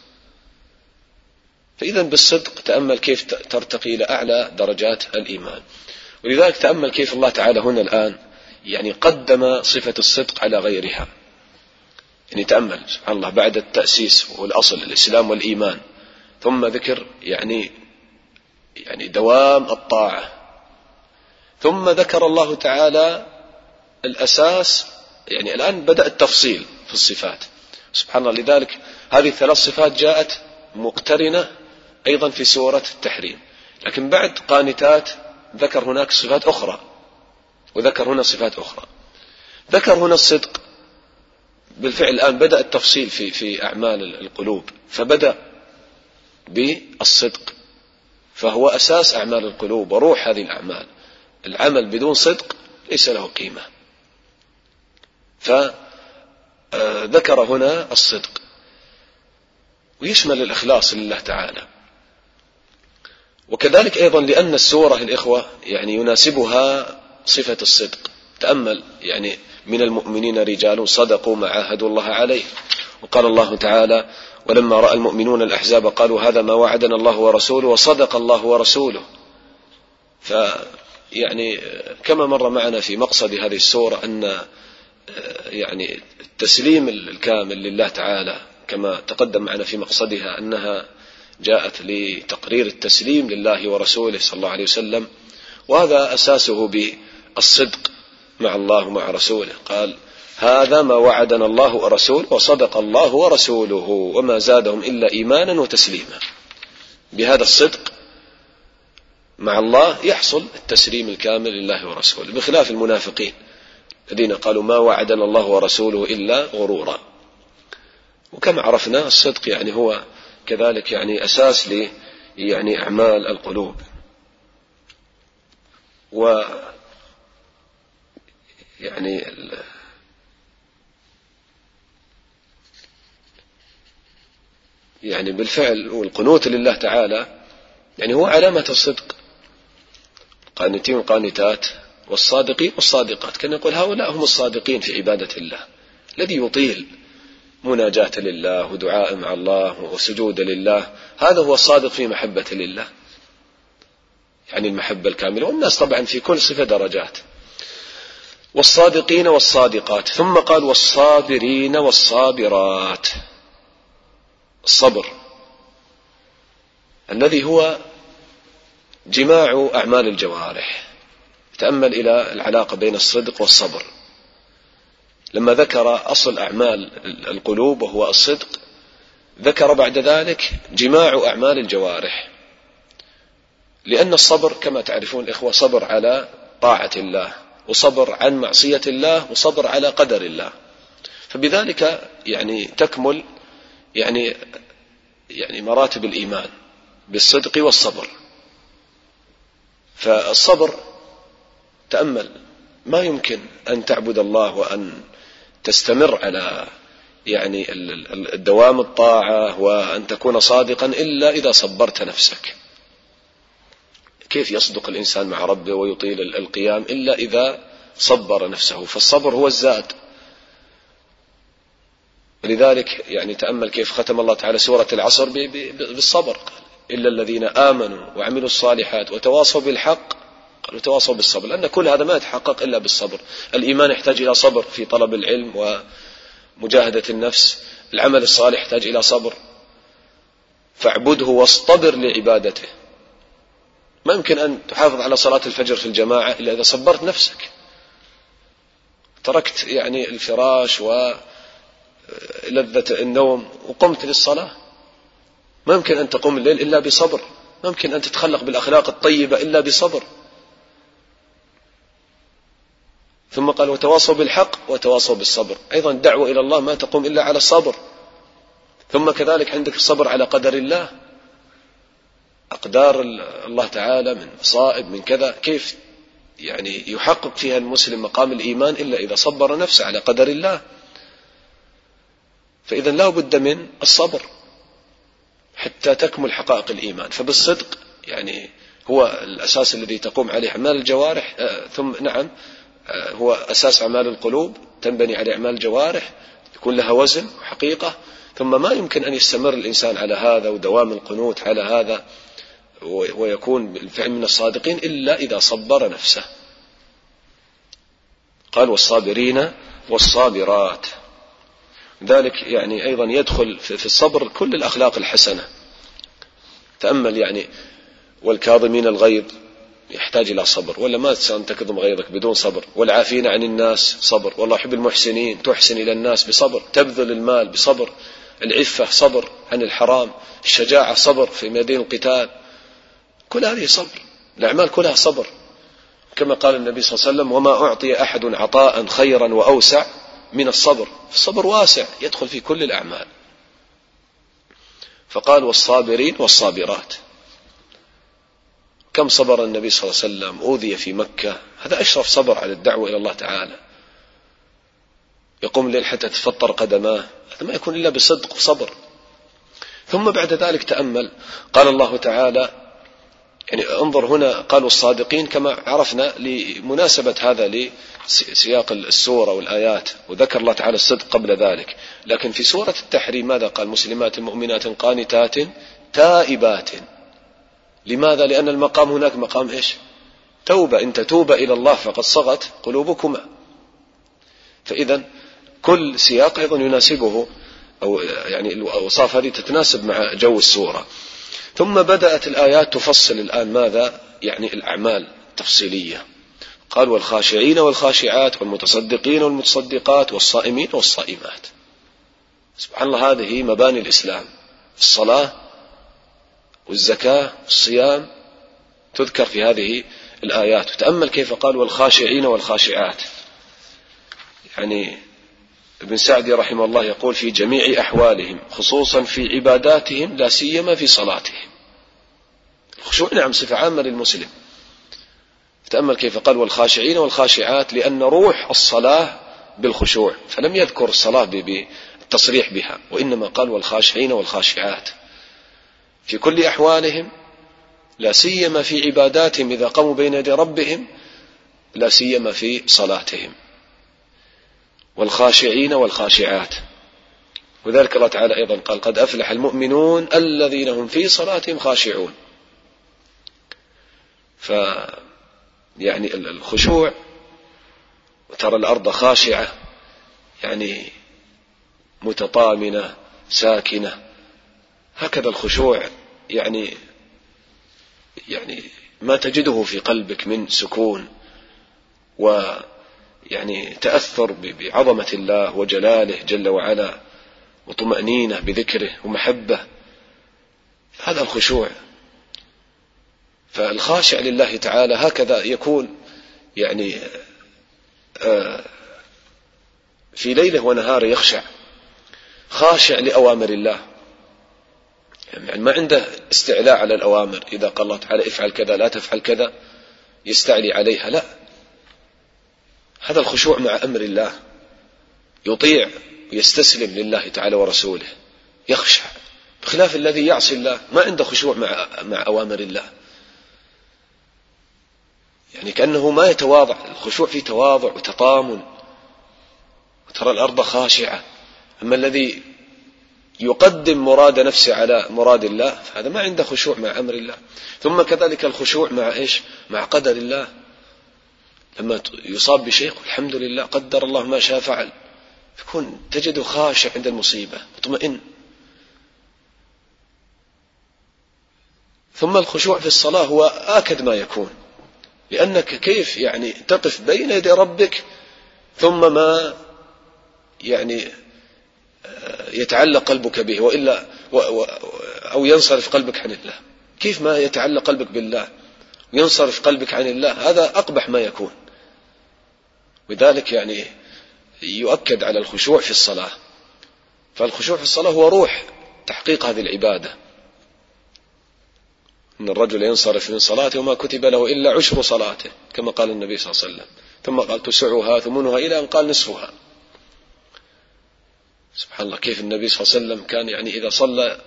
فإذا بالصدق تأمل كيف ترتقي إلى أعلى درجات الإيمان. ولذلك تأمل كيف الله تعالى هنا الآن يعني قدم صفة الصدق على غيرها. يعني تأمل سبحان الله بعد التأسيس والأصل الإسلام والإيمان. ثم ذكر يعني يعني دوام الطاعة. ثم ذكر الله تعالى الأساس يعني الآن بدأ التفصيل في الصفات. سبحان الله لذلك هذه الثلاث صفات جاءت مقترنة أيضا في سورة التحريم. لكن بعد قانتات ذكر هناك صفات أخرى وذكر هنا صفات أخرى. ذكر هنا الصدق. بالفعل الآن بدأ التفصيل في في أعمال القلوب. فبدأ بالصدق. فهو أساس أعمال القلوب وروح هذه الأعمال. العمل بدون صدق ليس له قيمة. فذكر هنا الصدق ويشمل الإخلاص لله تعالى. وكذلك أيضا لأن السورة الإخوة يعني يناسبها صفة الصدق. تأمل يعني من المؤمنين رجال صدقوا ما عاهدوا الله عليه. وقال الله تعالى ولما رأى المؤمنون الأحزاب قالوا هذا ما وعدنا الله ورسوله وصدق الله ورسوله. فيعني كما مر معنا في مقصد هذه السورة أن يعني التسليم الكامل لله تعالى كما تقدم معنا في مقصدها أنها جاءت لتقرير التسليم لله ورسوله صلى الله عليه وسلم وهذا أساسه بالصدق مع الله ومع رسوله. قال هذا ما وعدنا الله ورسوله وصدق الله ورسوله وما زادهم إلا إيمانا وتسليما. بهذا الصدق مع الله يحصل التسليم الكامل لله ورسوله بخلاف المنافقين. الذين قالوا ما وعدنا الله ورسوله إلا غرورا. وكما عرفنا الصدق يعني هو كذلك يعني أساس ل يعني أعمال القلوب. و يعني يعني بالفعل والقنوت لله تعالى يعني هو علامة الصدق. القانتين والقانتات والصادقين والصادقات. كان يقول هؤلاء هم الصادقين في عبادة الله. الذي يطيل مناجاة لله ودعاء مع الله وسجود لله. هذا هو الصادق في محبة لله. يعني المحبة الكاملة. والناس طبعا في كل صفة درجات. والصادقين والصادقات. ثم قال والصابرين والصابرات. الصبر. الذي هو جماع أعمال الجوارح. تأمل إلى العلاقة بين الصدق والصبر. لما ذكر أصل أعمال القلوب وهو الصدق ذكر بعد ذلك جماع أعمال الجوارح. لأن الصبر كما تعرفون الإخوة صبر على طاعة الله وصبر عن معصية الله وصبر على قدر الله. فبذلك يعني تكمل يعني يعني مراتب الإيمان بالصدق والصبر. فالصبر تأمل. ما يمكن أن تعبد الله وأن تستمر على يعني الدوام الطاعة وأن تكون صادقا إلا إذا صبرت نفسك. كيف يصدق الإنسان مع ربه ويطيل القيام إلا إذا صبر نفسه؟ فالصبر هو الزاد. ولذلك يعني تأمل كيف ختم الله تعالى سورة العصر بالصبر. إلا الذين آمنوا وعملوا الصالحات وتواصوا بالحق قالوا تواصوا بالصبر لأن كل هذا ما يتحقق إلا بالصبر. الإيمان يحتاج إلى صبر في طلب العلم ومجاهدة النفس العمل الصالح يحتاج إلى صبر. فاعبده واصطبر لعبادته. ما يمكن أن تحافظ على صلاة الفجر في الجماعة إلا إذا صبرت نفسك. تركت يعني الفراش ولذة النوم وقمت للصلاة. ما يمكن أن تقوم الليل إلا بصبر. ما يمكن أن تتخلق بالأخلاق الطيبة إلا بصبر. ثم قال وتواصوا بالحق وتواصوا بالصبر. أيضا الدعوة إلى الله ما تقوم إلا على الصبر. ثم كذلك عندك الصبر على قدر الله. أقدار الله تعالى من مصائب من كذا. كيف يعني يحقق فيها المسلم مقام الإيمان إلا إذا صبر نفسه على قدر الله؟ فإذا لا بد من الصبر حتى تكمل حقائق الإيمان. فبالصدق يعني هو الأساس الذي تقوم عليه أعمال الجوارح. آه، ثم نعم. هو أساس أعمال القلوب تنبني على أعمال الجوارح يكون لها وزن وحقيقة. ثم ما يمكن أن يستمر الإنسان على هذا ودوام القنوت على هذا ويكون بالفعل من الصادقين إلا إذا صبر نفسه. قال والصابرين والصابرات. ذلك يعني أيضا يدخل في الصبر كل الأخلاق الحسنة. تأمل يعني والكاظمين الغيظ يحتاج إلى صبر. ولا ما أن تكظم غيظك بدون صبر. والعافين عن الناس صبر. والله يحب المحسنين تحسن إلى الناس بصبر. تبذل المال بصبر. العفة صبر عن الحرام. الشجاعة صبر في ميادين القتال. كل هذه صبر. الأعمال كلها صبر. كما قال النبي صلى الله عليه وسلم وما أعطي أحد عطاء خيرا وأوسع من الصبر. الصبر واسع يدخل في كل الأعمال. فقال والصابرين والصابرات. كم صبر النبي صلى الله عليه وسلم أوذي في مكة؟ هذا أشرف صبر على الدعوة إلى الله تعالى. يقوم الليل حتى تفطر قدماه. هذا ما يكون إلا بصدق وصبر. ثم بعد ذلك تأمل. قال الله تعالى يعني انظر هنا قالوا الصادقين كما عرفنا لمناسبة هذا لسياق السورة والآيات وذكر الله تعالى الصدق قبل ذلك. لكن في سورة التحريم ماذا قال؟ مسلمات مؤمنات قانتات تائبات. لماذا؟ لأن المقام هناك مقام إيش؟ توبة. إن تتوب إلى الله فقد صغت قلوبكما. فإذا كل سياق أيضا يناسبه أو يعني الأوصاف هذه تتناسب مع جو السورة. ثم بدأت الآيات تفصل الآن ماذا؟ يعني الأعمال التفصيلية. قال والخاشعين والخاشعات والمتصدقين والمتصدقات والصائمين والصائمات. سبحان الله هذه مباني الإسلام. الصلاة والزكاة والصيام تذكر في هذه الآيات. وتأمل كيف قال والخاشعين والخاشعات. يعني ابن سعدي رحمه الله يقول في جميع أحوالهم خصوصا في عباداتهم لا سيما في صلاتهم. الخشوع نعم صفة عامة للمسلم. تأمل كيف قال والخاشعين والخاشعات لأن روح الصلاة بالخشوع فلم يذكر الصلاة بالتصريح بها وإنما قال والخاشعين والخاشعات. في كل أحوالهم لا سيما في عباداتهم إذا قاموا بين يدي ربهم لا سيما في صلاتهم. والخاشعين والخاشعات. وذلك الله تعالى أيضا قال قد أفلح المؤمنون الذين هم في صلاتهم خاشعون. ف يعني الخشوع وترى الأرض خاشعة يعني متطامنة ساكنة. هكذا الخشوع يعني يعني ما تجده في قلبك من سكون ويعني تأثر بعظمة الله وجلاله جل وعلا وطمأنينة بذكره ومحبة. هذا الخشوع. فالخاشع لله تعالى هكذا يكون يعني آه، في ليله ونهاره يخشع. خاشع لأوامر الله. يعني ما عنده استعلاء على الأوامر. إذا قال الله تعالى افعل كذا لا تفعل كذا يستعلي عليها. لا. هذا الخشوع مع أمر الله. يطيع ويستسلم لله تعالى ورسوله. يخشع. بخلاف الذي يعصي الله ما عنده خشوع مع مع أوامر الله. يعني كأنه ما يتواضع. الخشوع فيه تواضع وتطامن. وترى الأرض خاشعة. أما الذي يقدم مراد نفسه على مراد الله فهذا ما عنده خشوع مع أمر الله. ثم كذلك الخشوع مع إيش؟ مع قدر الله. لما يصاب بشيء الحمد لله قدر الله ما شاء فعل. يكون تجده خاشع عند المصيبة مطمئن. ثم الخشوع في الصلاة هو آكد ما يكون. لأنك كيف يعني تقف بين يدي ربك ثم ما يعني يتعلق قلبك به وإلا أو ينصرف قلبك عن الله. كيف ما يتعلق قلبك بالله؟ وينصرف قلبك عن الله هذا أقبح ما يكون. لذلك يعني يؤكد على الخشوع في الصلاة. فالخشوع في الصلاة هو روح تحقيق هذه العبادة. إن الرجل ينصرف من صلاته وما كتب له إلا عشر صلاته كما قال النبي صلى الله عليه وسلم. ثم قال تسعها ثمنها إلى أن قال نصفها. سبحان الله كيف النبي صلى الله عليه وسلم كان يعني إذا صلى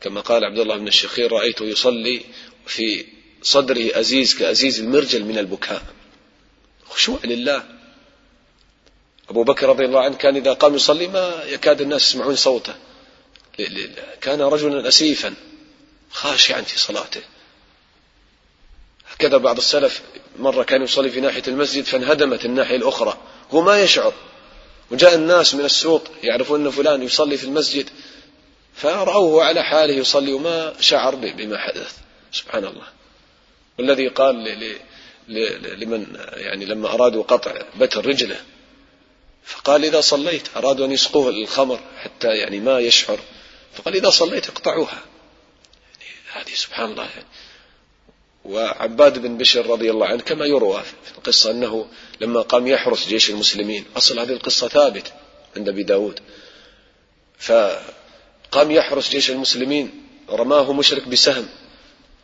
كما قال عبد الله بن الشخير رأيته يصلي في صدره أزيز كأزيز المرجل من البكاء. خشوع لله. أبو بكر رضي الله عنه كان إذا قام يصلي ما يكاد الناس يسمعون صوته. كان رجلا أسيفا خاشعا في صلاته. هكذا بعض السلف مرة كان يصلي في ناحية المسجد فانهدمت الناحية الأخرى. هو ما يشعر. وجاء الناس من السوق يعرفون أن فلان يصلي في المسجد فرأوه على حاله يصلي وما شعر بما حدث. سبحان الله. والذي قال لمن يعني لما أرادوا قطع بتر رجله فقال إذا صليت أرادوا أن يسقوه الخمر حتى يعني ما يشعر فقال إذا صليت اقطعوها. يعني هذه سبحان الله. يعني وعباد بن بشر رضي الله عنه كما يروى في القصة أنه لما قام يحرس جيش المسلمين أصل هذه القصة ثابت عند أبي داود. فقام يحرس جيش المسلمين رماه مشرك بسهم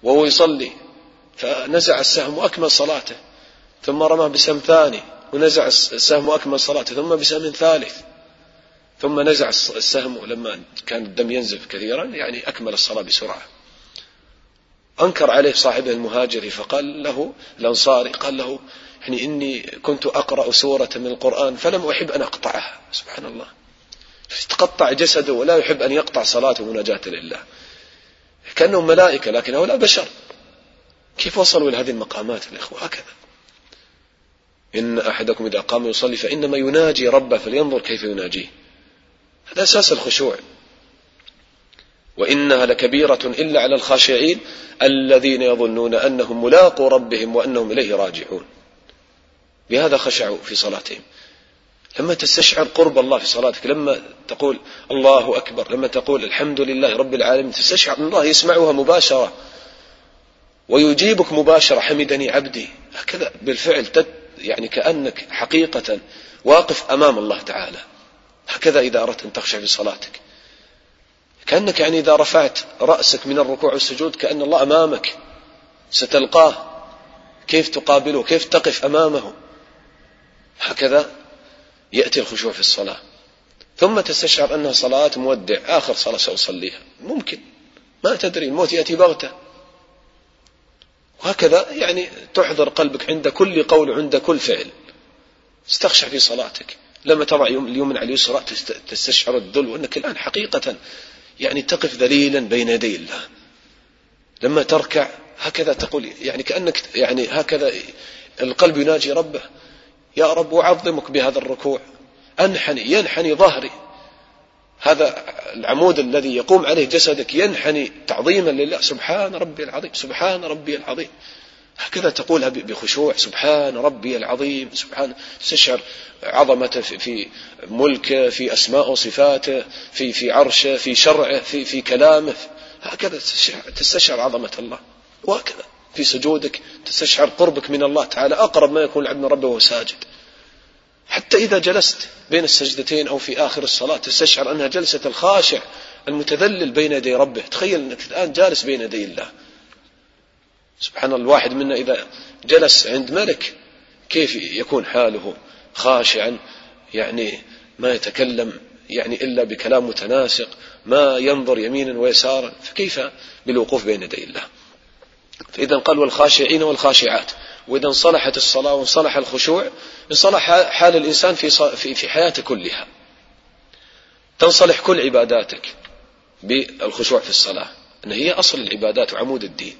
وهو يصلي فنزع السهم وأكمل صلاته ثم رمى بسهم ثاني ونزع السهم وأكمل صلاته ثم بسهم ثالث ثم نزع السهم ولما كان الدم ينزف كثيرا يعني أكمل الصلاة بسرعة. أنكر عليه صاحبه المهاجري فقال له الأنصاري قال له يعني إني كنت أقرأ سورة من القرآن فلم أحب أن أقطعها. سبحان الله. تقطع جسده ولا يحب أن يقطع صلاته مناجاة لله. كأنهم ملائكة لكن هؤلاء بشر. كيف وصلوا إلى هذه المقامات الإخوة؟ هكذا. إن أحدكم إذا قام يصلي فإنما يناجي ربه فلينظر كيف يناجيه. هذا أساس الخشوع. وإنها لكبيرة إلا على الخاشعين الذين يظنون أنهم ملاقوا ربهم وأنهم إليه راجعون. بهذا خشعوا في صلاتهم. لما تستشعر قرب الله في صلاتك لما تقول الله أكبر لما تقول الحمد لله رب العالمين تستشعر أن الله يسمعها مباشرة. ويجيبك مباشرة حمدني عبدي. هكذا بالفعل تد يعني كأنك حقيقة واقف أمام الله تعالى. هكذا إذا أردت أن تخشع في صلاتك. كأنك يعني إذا رفعت رأسك من الركوع والسجود كأن الله أمامك ستلقاه. كيف تقابله؟ كيف تقف أمامه؟ هكذا يأتي الخشوع في الصلاة. ثم تستشعر أنها صلاة مودع آخر صلاة سأصليها. ممكن. ما تدري الموت يأتي بغتة. وهكذا يعني تحضر قلبك عند كل قول عند كل فعل. استخشع في صلاتك. لما تضع اليمن على اليسرى تستشعر الذل وأنك الآن حقيقة يعني تقف ذليلا بين يدي الله. لما تركع هكذا تقول يعني كأنك يعني هكذا القلب يناجي ربه. يا رب أعظمك بهذا الركوع. أنحني ينحني ظهري. هذا العمود الذي يقوم عليه جسدك ينحني تعظيما لله. سبحان ربي العظيم سبحان ربي العظيم. هكذا تقولها بخشوع. سبحان ربي العظيم. سبحان تستشعر عظمته في ملكه في أسماء وصفاته في في عرشه في شرعه في في كلامه. هكذا تستشعر عظمة الله. وهكذا في سجودك تستشعر قربك من الله تعالى. أقرب ما يكون العبد من ربه وهو ساجد. حتى إذا جلست بين السجدتين أو في آخر الصلاة تستشعر أنها جلسة الخاشع المتذلل بين يدي ربه. تخيل أنك الآن جالس بين يدي الله. سبحان الله الواحد منا إذا جلس عند ملك كيف يكون حاله؟ خاشعا يعني ما يتكلم يعني إلا بكلام متناسق ما ينظر يمينا ويسارا فكيف بالوقوف بين يدي الله؟ فإذا قال والخاشعين والخاشعات. وإذا انصلحت الصلاة وانصلح الخشوع انصلح حال الإنسان في في في حياته كلها. تنصلح كل عباداتك بالخشوع في الصلاة. أن هي أصل العبادات وعمود الدين.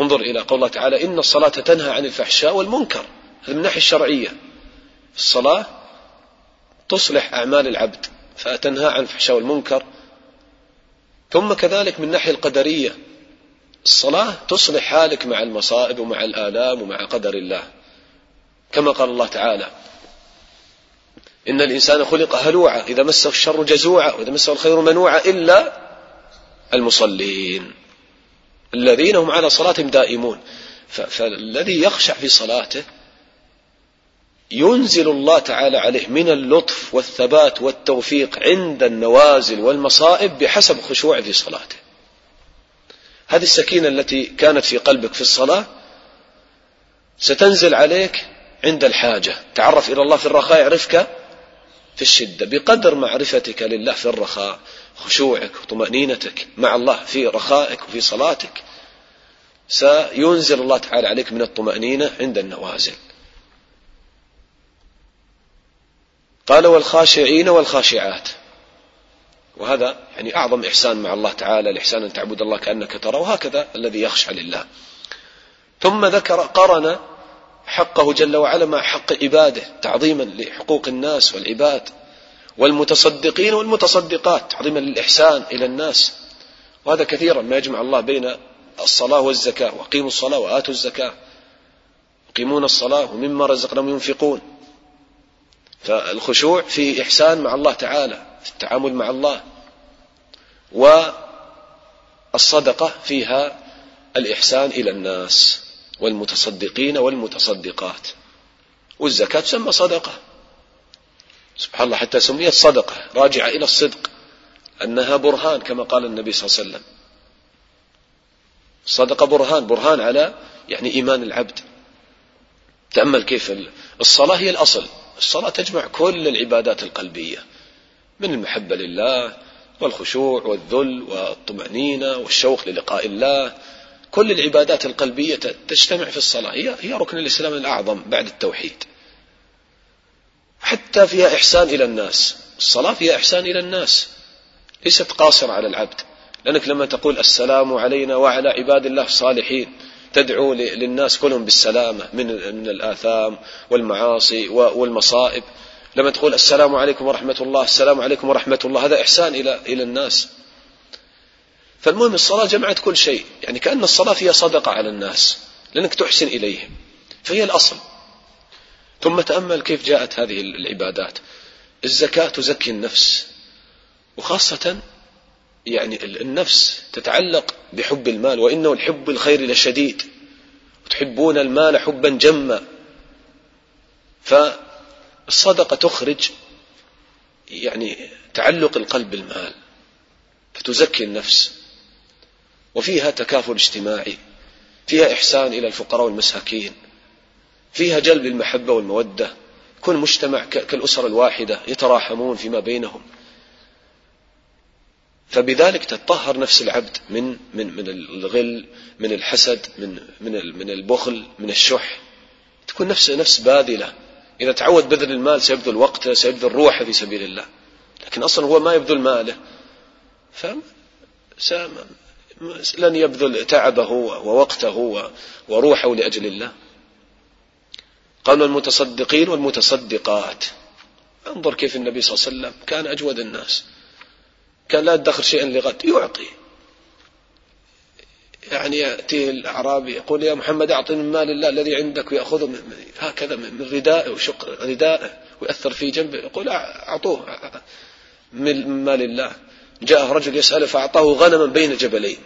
انظر إلى قول الله تعالى إن الصلاة تنهى عن الفحشاء والمنكر. هذا من الناحية الشرعية. الصلاة تصلح أعمال العبد فتنهى عن الفحشاء والمنكر. ثم كذلك من الناحية القدرية الصلاة تصلح حالك مع المصائب ومع الآلام ومع قدر الله. كما قال الله تعالى إن الإنسان خلق هلوعا إذا مسه الشر جزوعا وإذا مسه الخير منوعا إلا المصلين. الذين هم على صلاتهم دائمون. فالذي يخشع في صلاته ينزل الله تعالى عليه من اللطف والثبات والتوفيق عند النوازل والمصائب بحسب خشوعه في صلاته. هذه السكينة التي كانت في قلبك في الصلاة ستنزل عليك عند الحاجة. تعرف إلى الله في الرخاء يعرفك في الشدة. بقدر معرفتك لله في الرخاء خشوعك وطمأنينتك مع الله في رخائك وفي صلاتك سينزل الله تعالى عليك من الطمأنينة عند النوازل. قال والخاشعين والخاشعات. وهذا يعني أعظم إحسان مع الله تعالى الإحسان أن تعبد الله كأنك ترى وهكذا الذي يخشى لله. ثم ذكر قرن حقه جل وعلا مع حق عباده تعظيما لحقوق الناس والعباد. والمتصدقين والمتصدقات تعظيما للإحسان إلى الناس. وهذا كثيرا ما يجمع الله بين الصلاة والزكاة وأقيموا الصلاة وآتوا الزكاة. يقيمون الصلاة ومما رزقناهم ينفقون. فالخشوع في إحسان مع الله تعالى في التعامل مع الله. والصدقة فيها الإحسان إلى الناس والمتصدقين والمتصدقات. والزكاة تسمى صدقة. سبحان الله حتى سميت صدقة راجعة إلى الصدق أنها برهان كما قال النبي صلى الله عليه وسلم. الصدقة برهان برهان على يعني إيمان العبد. تأمل كيف الصلاة هي الأصل. الصلاة تجمع كل العبادات القلبية من المحبة لله والخشوع والذل والطمأنينة والشوق للقاء الله. كل العبادات القلبية تجتمع في الصلاة. هي هي ركن الإسلام الأعظم بعد التوحيد. حتى فيها إحسان إلى الناس. الصلاة فيها إحسان إلى الناس. ليست قاصرة على العبد. لأنك لما تقول السلام علينا وعلى عباد الله الصالحين تدعو للناس كلهم بالسلامة من من الآثام والمعاصي والمصائب. لما تقول السلام عليكم ورحمة الله السلام عليكم ورحمة الله هذا إحسان إلى إلى الناس. فالمهم الصلاة جمعت كل شيء. يعني كأن الصلاة فيها صدقة على الناس. لأنك تحسن إليهم. فهي الأصل. ثم تأمل كيف جاءت هذه العبادات. الزكاة تزكي النفس وخاصة يعني النفس تتعلق بحب المال وإنه الحب الخير لشديد وتحبون المال حبا جما. فالصدقة تخرج يعني تعلق القلب بالمال فتزكي النفس. وفيها تكافل اجتماعي فيها إحسان إلى الفقراء والمساكين. فيها جلب المحبة والمودة. كل مجتمع كالأسرة الواحدة يتراحمون فيما بينهم. فبذلك تطهر نفس العبد من من من الغل من الحسد من من من البخل من الشح. تكون نفس نفس باذلة. إذا تعود بذل المال سيبذل وقته سيبذل روحه في سبيل الله. لكن أصلا هو ما يبذل ماله. ف لن يبذل تعبه ووقته وروحه لأجل الله. قالوا المتصدقين والمتصدقات. انظر كيف النبي صلى الله عليه وسلم كان أجود الناس. كان لا يدخر شيئا لغد يعطي. يعني يأتيه الأعرابي يقول يا محمد أعطني من مال الله الذي عندك ويأخذه من هكذا من ردائه وشق ردائه ويأثر في جنبه يقول أعطوه. من مال الله. جاء رجل يسأله فأعطاه غنما بين جبلين.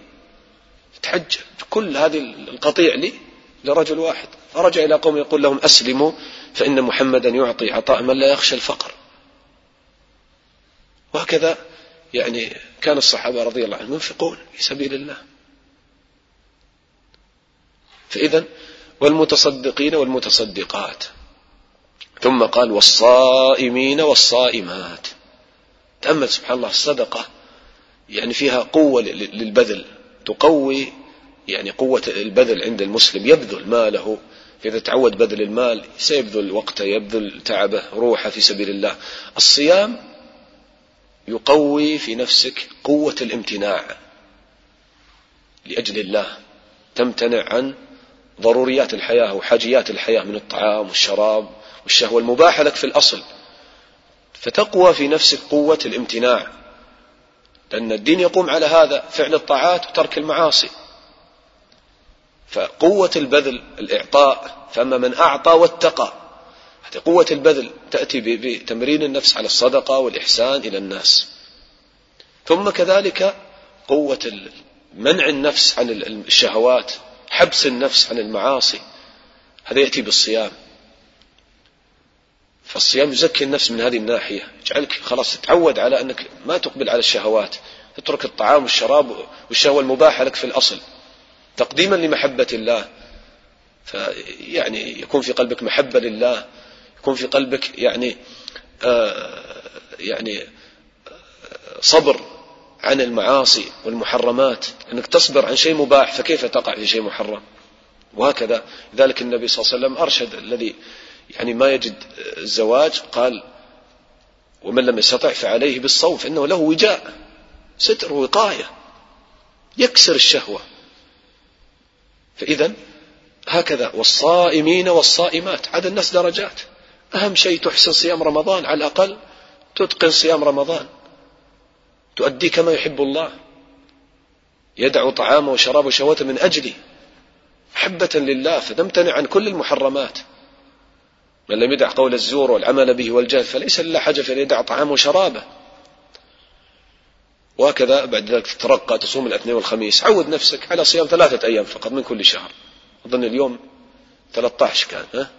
تحجب كل هذه القطيع لي. لرجل واحد. فرجع إلى قوم يقول لهم أسلموا فإن محمدا يعطي عطاء من لا يخشى الفقر. وهكذا يعني كان الصحابة رضي الله عنهم ينفقون في سبيل الله. فإذا والمتصدقين والمتصدقات. ثم قال والصائمين والصائمات. تأمل سبحان الله الصدقة يعني فيها قوة للبذل تقوي يعني قوة البذل عند المسلم يبذل ماله. إذا تعود بذل المال سيبذل وقته يبذل تعبه روحه في سبيل الله. الصيام يقوي في نفسك قوة الامتناع لأجل الله تمتنع عن ضروريات الحياة وحاجيات الحياة من الطعام والشراب والشهوة المباحة لك في الأصل. فتقوى في نفسك قوة الامتناع. لأن الدين يقوم على هذا فعل الطاعات وترك المعاصي. فقوة البذل الإعطاء فأما من أعطى واتقى هذه قوة البذل تأتي بتمرين النفس على الصدقة والإحسان إلى الناس. ثم كذلك قوة منع النفس عن الشهوات حبس النفس عن المعاصي هذا يأتي بالصيام. فالصيام يزكي النفس من هذه الناحية. يجعلك خلاص تتعود على أنك ما تقبل على الشهوات تترك الطعام والشراب والشهوة المباحة لك في الأصل. تقديما لمحبة الله. فيعني يكون في قلبك محبة لله يكون في قلبك يعني آه يعني صبر عن المعاصي والمحرمات. إنك تصبر عن شيء مباح فكيف تقع في شيء محرم؟ وهكذا. لذلك النبي صلى الله عليه وسلم أرشد الذي يعني ما يجد الزواج قال ومن لم يستطع فعليه بالصوم فإنه له وجاء ستر ووقايه يكسر الشهوة. فإذا هكذا والصائمين والصائمات عاد الناس درجات. أهم شيء تحسن صيام رمضان على الأقل تتقن صيام رمضان. تؤدي كما يحب الله. يدع طعامه وشرابه وشهوته من أجلي محبة لله فتمتنع عن كل المحرمات. من لم يدع قول الزور والعمل به والجهل فليس لله حاجة في أن يدع طعامه وشرابه. وهكذا بعد ذلك تترقى تصوم الاثنين والخميس. عود نفسك على صيام ثلاثة أيام فقط من كل شهر. أظن اليوم 13 كان ها؟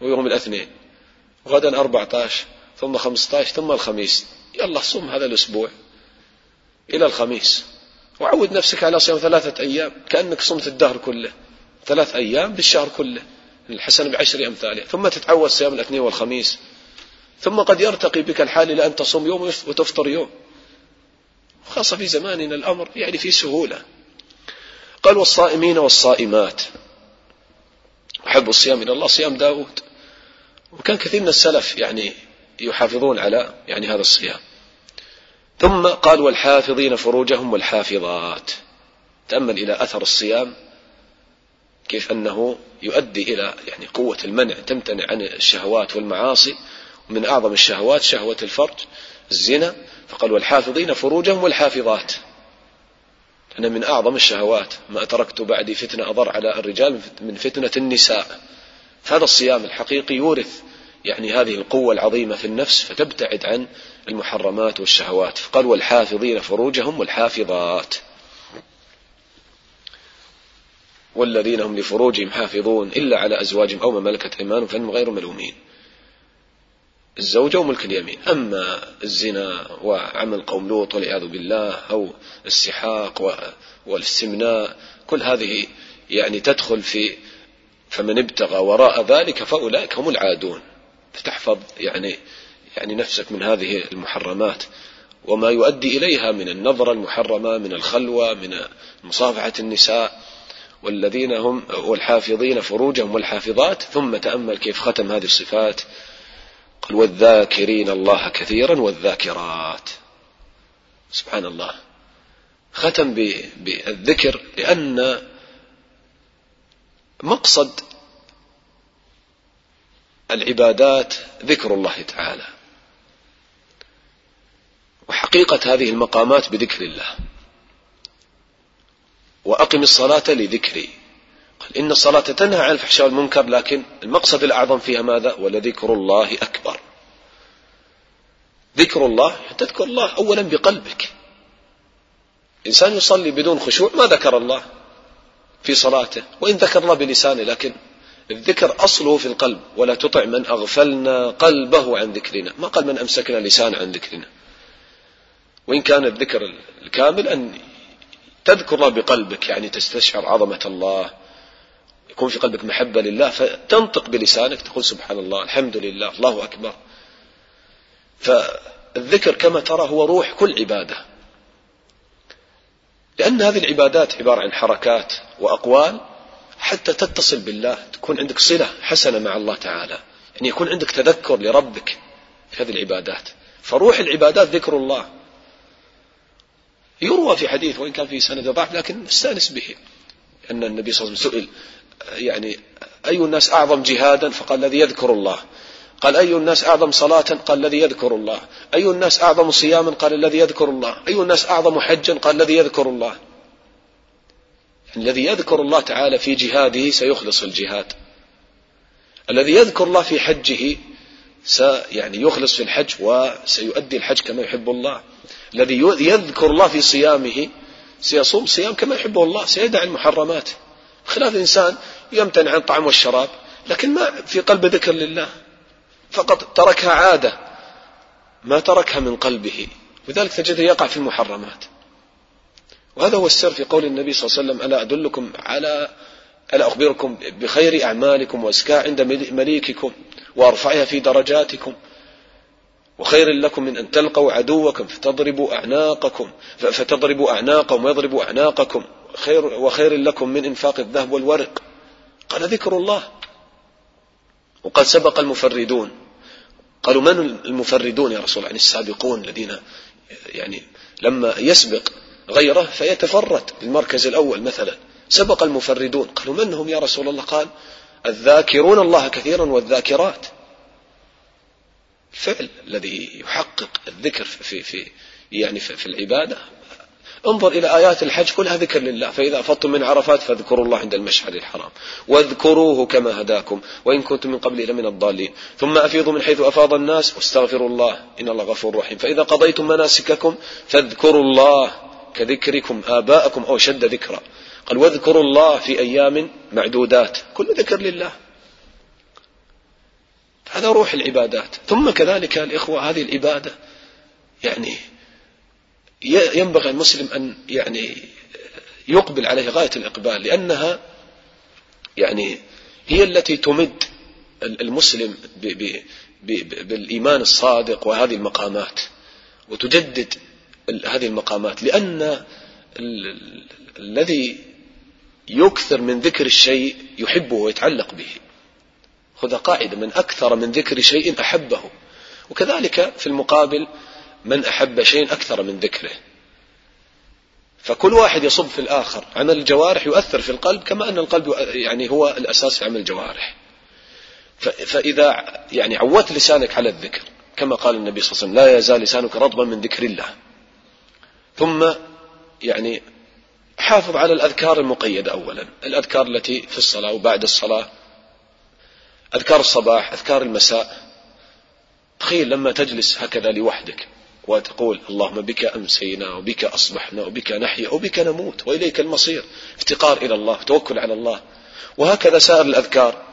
ويوم الاثنين. غدا 14 ثم 15 ثم الخميس. يلا صوم هذا الأسبوع إلى الخميس. وعود نفسك على صيام ثلاثة أيام كأنك صمت الدهر كله. ثلاث أيام بالشهر كله. الحسن بعشر أمثاله ثم تتعود صيام الاثنين والخميس. ثم قد يرتقي بك الحال إلى أن تصوم يوم وتفطر يوم. خاصة في زماننا الأمر يعني في سهولة. قال والصائمين والصائمات. أحب الصيام إلى الله صيام داود. وكان كثير من السلف يعني يحافظون على يعني هذا الصيام. ثم قال والحافظين فروجهم والحافظات. تأمل إلى أثر الصيام كيف أنه يؤدي إلى يعني قوة المنع تمتنع عن الشهوات والمعاصي. ومن أعظم الشهوات شهوة الفرج. الزنا فقال والحافظين فروجهم والحافظات. أنا من أعظم الشهوات ما تركت بعدي فتنة أضر على الرجال من فتنة النساء. فهذا الصيام الحقيقي يورث يعني هذه القوة العظيمة في النفس فتبتعد عن المحرمات والشهوات. فقال والحافظين فروجهم والحافظات. والذين هم لفروجهم حافظون إلا على أزواجهم أو ما ملكت أيمانهم فإنهم غير ملومين. الزوجة وملك اليمين. أما الزنا وعمل قوم لوط والعياذ بالله أو السحاق والاستمناء كل هذه يعني تدخل في فمن ابتغى وراء ذلك فأولئك هم العادون. فتحفظ يعني يعني نفسك من هذه المحرمات. وما يؤدي إليها من النظرة المحرمة من الخلوة من مصافحة النساء. والذين هم والحافظين فروجهم والحافظات ثم تأمل كيف ختم هذه الصفات. قال والذاكرين الله كثيرا والذاكرات. سبحان الله. ختم بالذكر لأن مقصد العبادات ذكر الله تعالى. وحقيقة هذه المقامات بذكر الله. وأقم الصلاة لذكري. إن الصلاة تنهى عن الفحشاء والمنكر لكن المقصد الأعظم فيها ماذا؟ ولذكر الله أكبر. ذكر الله تذكر الله أولا بقلبك. إنسان يصلي بدون خشوع ما ذكر الله في صلاته وإن ذكر الله بلسانه لكن الذكر أصله في القلب. ولا تطع من أغفلنا قلبه عن ذكرنا. ما قال من أمسكنا لسانه عن ذكرنا. وإن كان الذكر الكامل أن تذكر الله بقلبك يعني تستشعر عظمة الله يكون في قلبك محبة لله فتنطق بلسانك تقول سبحان الله الحمد لله الله أكبر. فالذكر كما ترى هو روح كل عبادة. لأن هذه العبادات عبارة عن حركات وأقوال حتى تتصل بالله تكون عندك صلة حسنة مع الله تعالى. يعني يكون عندك تذكر لربك في هذه العبادات. فروح العبادات ذكر الله. يروى في حديث وإن كان في سند ضعف لكن نستانس به. أن النبي صلى الله عليه وسلم سئل يعني أي الناس أعظم جهادا فقال الذي يذكر الله. قال أي الناس أعظم صلاة؟ قال الذي يذكر الله. أي الناس أعظم صياما؟ قال الذي يذكر الله. أي الناس أعظم حجا؟ قال الذي يذكر الله. يعني الذي يذكر الله تعالى في جهاده سيخلص الجهاد. الذي يذكر الله في حجه يعني يخلص في الحج وسيؤدي الحج كما يحب الله. الذي يذكر الله في صيامه سيصوم صيام كما يحبه الله سيدع المحرمات. خلاف إنسان يمتنع عن الطعام والشراب لكن ما في قلب ذكر لله فقط تركها عادة ما تركها من قلبه لذلك تجده يقع في المحرمات. وهذا هو السر في قول النبي صلى الله عليه وسلم ألا أدلكم على ألا أخبركم بخير أعمالكم وأزكاها عند مليككم وأرفعها في درجاتكم وخير لكم من أن تلقوا عدوكم فتضربوا أعناقكم فتضربوا أعناقهم ويضربوا أعناقكم. خير وخير لكم من إنفاق الذهب والورق. قال ذكر الله. وقد سبق المفردون. قالوا من المفردون يا رسول الله؟ يعني السابقون الذين يعني لما يسبق غيره فيتفرد بالمركز الأول مثلا. سبق المفردون. قالوا من هم يا رسول الله؟ قال الذاكرون الله كثيرا والذاكرات. الفعل الذي يحقق الذكر في في يعني في العبادة. انظر إلى آيات الحج كلها ذكر لله. فإذا أفضتم من عرفات فاذكروا الله عند المشعر الحرام. واذكروه كما هداكم. وإن كنتم من قبل لمن الضالين. ثم أفيضوا من حيث أفاض الناس. واستغفروا الله. إن الله غفور رحيم. فإذا قضيتم مناسككم فاذكروا الله كذكركم آباءكم أو شد ذكرا. قال واذكروا الله في أيام معدودات. كل ذكر لله. هذا روح العبادات. ثم كذلك الإخوة هذه العبادة. يعني ينبغي المسلم أن يعني يقبل عليه غاية الإقبال لأنها يعني هي التي تمد المسلم بالإيمان الصادق وهذه المقامات وتجدد هذه المقامات لأن الذي يكثر من ذكر الشيء يحبه ويتعلق به. خذ قاعدة من أكثر من ذكر شيء أحبه. وكذلك في المقابل من أحب شيء أكثر من ذكره. فكل واحد يصب في الآخر. عمل الجوارح يؤثر في القلب كما أن القلب يعني هو الأساس في عمل الجوارح. فإذا يعني عودت لسانك على الذكر كما قال النبي صلى الله عليه وسلم لا يزال لسانك رطبا من ذكر الله. ثم يعني حافظ على الأذكار المقيدة أولا. الأذكار التي في الصلاة وبعد الصلاة أذكار الصباح أذكار المساء. تخيل لما تجلس هكذا لوحدك. وتقول اللهم بك أمسينا وبك أصبحنا وبك نحيا وبك نموت وإليك المصير افتقار إلى الله توكل على الله. وهكذا سائر الأذكار.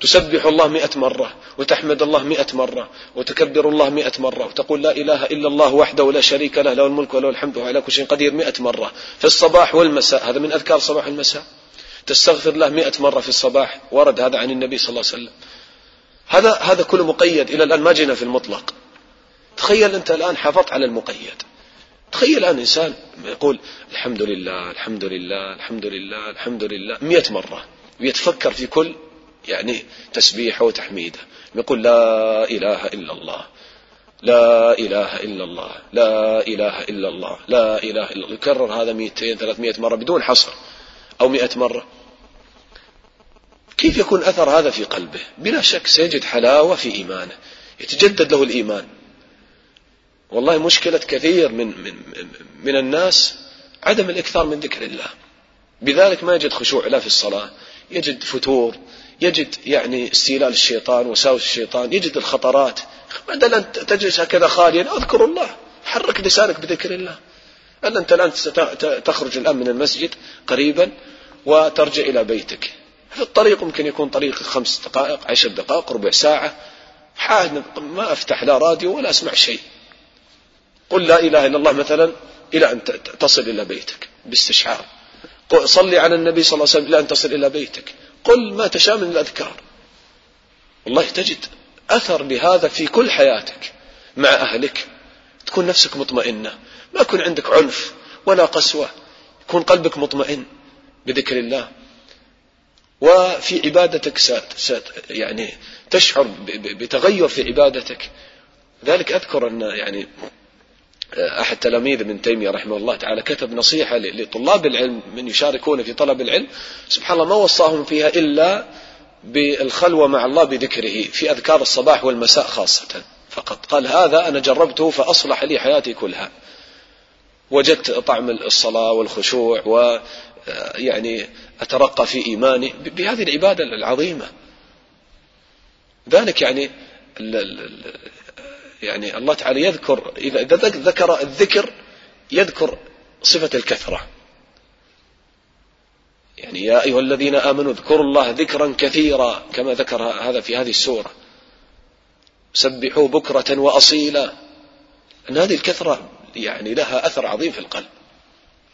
تسبح الله مئة مرة وتحمد الله مئة مرة وتكبر الله مئة مرة وتقول لا إله إلا الله وحده لا شريك له له الملك وله الحمد وعلى كل شيء قدير مئة مرة. في الصباح والمساء هذا من أذكار صباح المساء. تستغفر الله مئة مرة في الصباح ورد هذا عن النبي صلى الله عليه وسلم. هذا هذا كله مقيد إلى الآن ما جينا في المطلق. تخيل أنت الآن حافظت على المقيد. تخيل الآن إنسان يقول الحمد لله الحمد لله الحمد لله الحمد لله مئة مرة ويتفكر في كل يعني تسبيحه وتحميده. يقول لا إله إلا الله لا إله إلا الله لا إله إلا الله لا إله إلا الله. يكرر هذا 200 300 مرة بدون حصر أو 100 مرة. كيف يكون أثر هذا في قلبه؟ بلا شك سيجد حلاوة في إيمانه يتجدد له الإيمان. والله مشكلة كثير من, من, من الناس عدم الإكثار من ذكر الله. بذلك ما يجد خشوع لا في الصلاة يجد فتور يجد يعني استيلال الشيطان وساوس الشيطان يجد الخطرات. بدل أن تجلس هكذا خاليا أذكر الله. حرك لسانك بذكر الله. ألا أنت الآن تخرج الآن من المسجد قريبا وترجع إلى بيتك. في الطريق ممكن يكون طريق خمس دقائق عشر دقائق ربع ساعة. حاد ما أفتح لا راديو ولا أسمع شيء. قل لا إله إلا الله مثلا إلى أن تصل إلى بيتك باستشعار. صلي على النبي صلى الله عليه وسلم إلى أن تصل إلى بيتك. قل ما تشاء من الأذكار. والله تجد أثر لهذا في كل حياتك مع أهلك. تكون نفسك مطمئنة. ما يكون عندك عنف ولا قسوة. يكون قلبك مطمئن بذكر الله. وفي عبادتك سات يعني تشعر بتغير في عبادتك. ذلك أذكر أن يعني أحد تلاميذ ابن تيمية رحمه الله تعالى كتب نصيحة لطلاب العلم من يشاركون في طلب العلم. سبحان الله ما وصاهم فيها إلا بالخلوة مع الله بذكره في أذكار الصباح والمساء خاصة فقط. قال هذا أنا جربته فأصلح لي حياتي كلها. وجدت طعم الصلاة والخشوع ويعني أترقى في إيماني بهذه العبادة العظيمة. ذلك يعني يعني الله تعالى يذكر إذا ذكر الذكر يذكر صفة الكثرة. يعني يا أيها الذين آمنوا اذكروا الله ذكرا كثيرا كما ذكر هذا في هذه السورة. سبحوا بكرة وأصيلا. أن هذه الكثرة يعني لها أثر عظيم في القلب.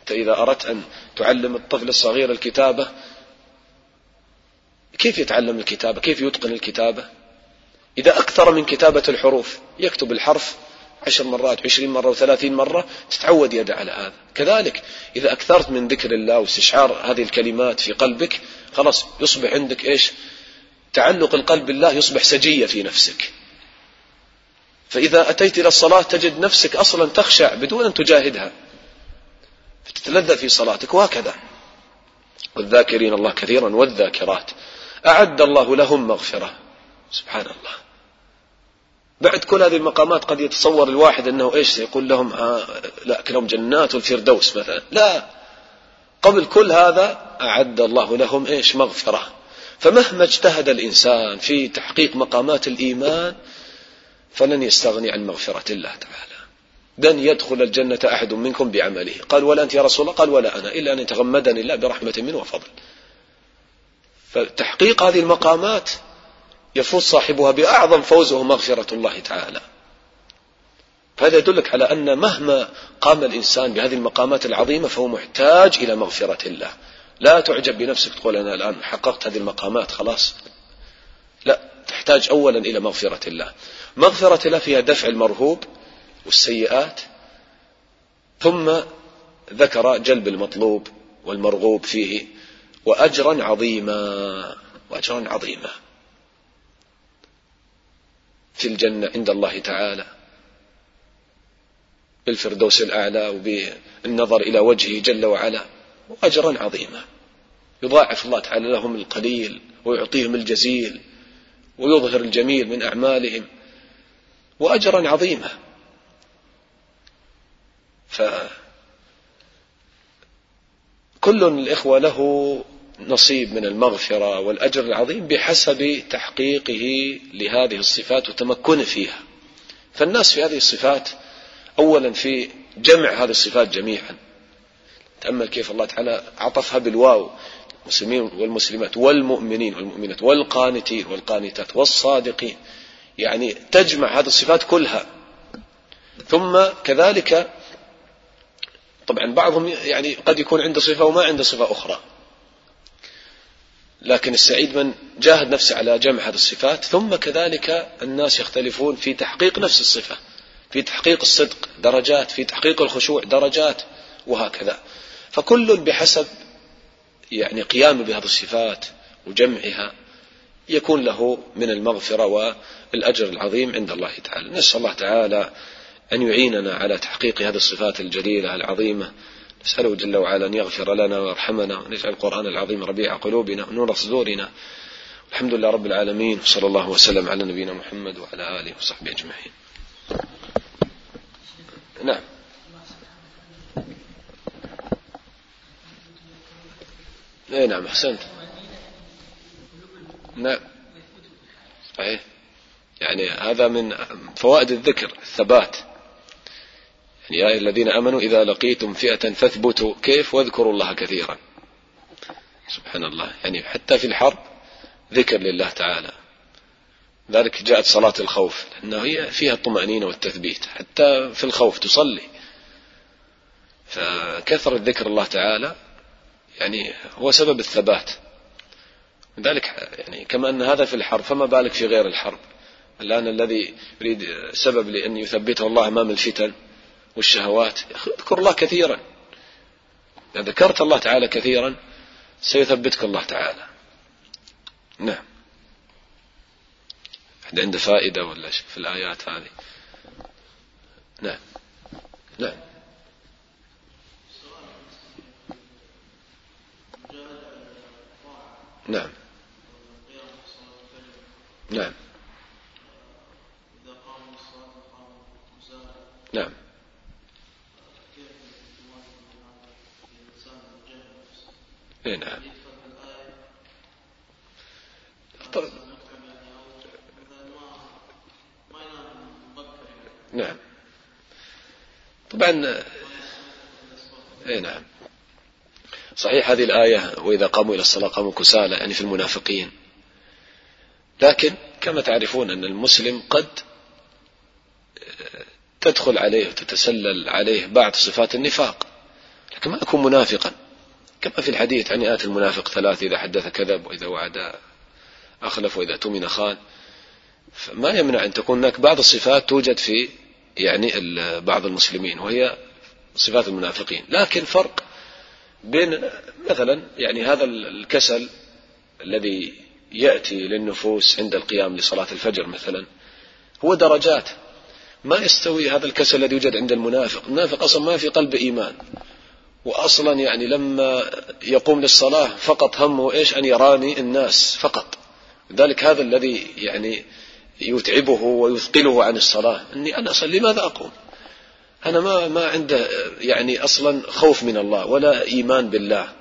أنت إذا أردت أن تعلم الطفل الصغير الكتابة كيف يتعلم الكتابة؟ كيف يتقن الكتابة؟ إذا أكثر من كتابة الحروف يكتب الحرف عشر مرات عشرين مرة وثلاثين مرة تتعود يده على هذا. كذلك إذا أكثرت من ذكر الله واستشعار هذه الكلمات في قلبك خلاص يصبح عندك إيش؟ تعلق القلب بالله يصبح سجية في نفسك. فإذا أتيت إلى الصلاة تجد نفسك أصلا تخشع بدون أن تجاهدها. فتتلذذ في صلاتك وهكذا. والذاكرين الله كثيرا والذاكرات. أعد الله لهم مغفرة. سبحان الله. بعد كل هذه المقامات قد يتصور الواحد أنه إيش يقول لهم؟ آه لا لهم جنات الفردوس مثلا. لا قبل كل هذا أعد الله لهم إيش؟ مغفرة. فمهما اجتهد الإنسان في تحقيق مقامات الإيمان فلن يستغني عن مغفرة الله تعالى. لن يدخل الجنة أحد منكم بعمله. قال ولا أنت يا رسول الله؟ قال ولا أنا إلا أن يتغمدني الله برحمة منه وفضل. فتحقيق هذه المقامات يفوز صاحبها بأعظم فوز وهو مغفرة الله تعالى. فهذا يدلك على أن مهما قام الإنسان بهذه المقامات العظيمة فهو محتاج إلى مغفرة الله. لا تعجب بنفسك تقول أنا الآن حققت هذه المقامات خلاص. لا تحتاج أولا إلى مغفرة الله. مغفرة الله فيها دفع المرهوب والسيئات ثم ذكر جلب المطلوب والمرغوب فيه وأجرا عظيما وأجرا عظيما. في الجنة عند الله تعالى بالفردوس الأعلى وبالنظر إلى وجهه جل وعلا وأجرا عظيما. يضاعف الله تعالى لهم القليل ويعطيهم الجزيل ويظهر الجميل من أعمالهم وأجرا عظيما. فكل الإخوة له نصيب من المغفرة والأجر العظيم بحسب تحقيقه لهذه الصفات وتمكنه فيها. فالناس في هذه الصفات أولا في جمع هذه الصفات جميعا. تأمل كيف الله تعالى عطفها بالواو المسلمين والمسلمات والمؤمنين والمؤمنات والقانتين والقانتات والصادقين. يعني تجمع هذه الصفات كلها. ثم كذلك طبعا بعضهم يعني قد يكون عنده صفة وما عنده صفة أخرى. لكن السعيد من جاهد نفسه على جمع هذه الصفات ثم كذلك الناس يختلفون في تحقيق نفس الصفة في تحقيق الصدق درجات في تحقيق الخشوع درجات وهكذا. فكل بحسب يعني قيامه بهذه الصفات وجمعها يكون له من المغفرة والأجر العظيم عند الله تعالى. نسأل الله تعالى أن يعيننا على تحقيق هذه الصفات الجليلة العظيمة نسأله جل وعلا أن يغفر لنا ويرحمنا ونجعل القرآن العظيم ربيع قلوبنا ونور صدورنا. الحمد لله رب العالمين وصلى الله وسلم على نبينا محمد وعلى آله وصحبه أجمعين. نعم. اي نعم أحسنت. نعم. صحيح. يعني هذا من فوائد الذكر الثبات. يا الذين آمنوا إذا لقيتم فئة فاثبتوا كيف؟ واذكروا الله كثيرا. سبحان الله يعني حتى في الحرب ذكر لله تعالى. ذلك جاءت صلاة الخوف لأنه هي فيها الطمأنينة والتثبيت. حتى في الخوف تصلي. فكثرة ذكر الله تعالى يعني هو سبب الثبات. لذلك يعني كما أن هذا في الحرب فما بالك في غير الحرب؟ الآن الذي يريد سبب لأن يثبته الله أمام الفتن والشهوات. اذكر الله كثيرا. إذا ذكرت الله تعالى كثيرا سيثبتك الله تعالى. نعم. أحد عنده فائدة ولا في الآيات هذه؟ نعم. نعم. نعم. نعم. نعم. نعم. نعم. طبعا اي نعم. صحيح هذه الآية وإذا قاموا إلى الصلاة قاموا كسالى يعني في المنافقين. لكن كما تعرفون أن المسلم قد تدخل عليه وتتسلل عليه بعض صفات النفاق. لكن ما يكون منافقا. كما في الحديث عن آيات المنافق ثلاث إذا حدث كذب وإذا وعد أخلف وإذا تمن خان. فما يمنع أن تكون هناك بعض الصفات توجد في يعني بعض المسلمين وهي صفات المنافقين. لكن فرق بين مثلا يعني هذا الكسل الذي يأتي للنفوس عند القيام لصلاة الفجر مثلا هو درجات. ما يستوي هذا الكسل الذي يوجد عند المنافق. المنافق أصلا ما في قلب إيمان. وأصلا يعني لما يقوم للصلاة فقط همه إيش؟ أن يراني الناس فقط. ذلك هذا الذي يعني يتعبه ويثقله عن الصلاة. أني أنا أصلي لماذا أقوم؟ أنا ما ما عنده يعني أصلا خوف من الله ولا إيمان بالله.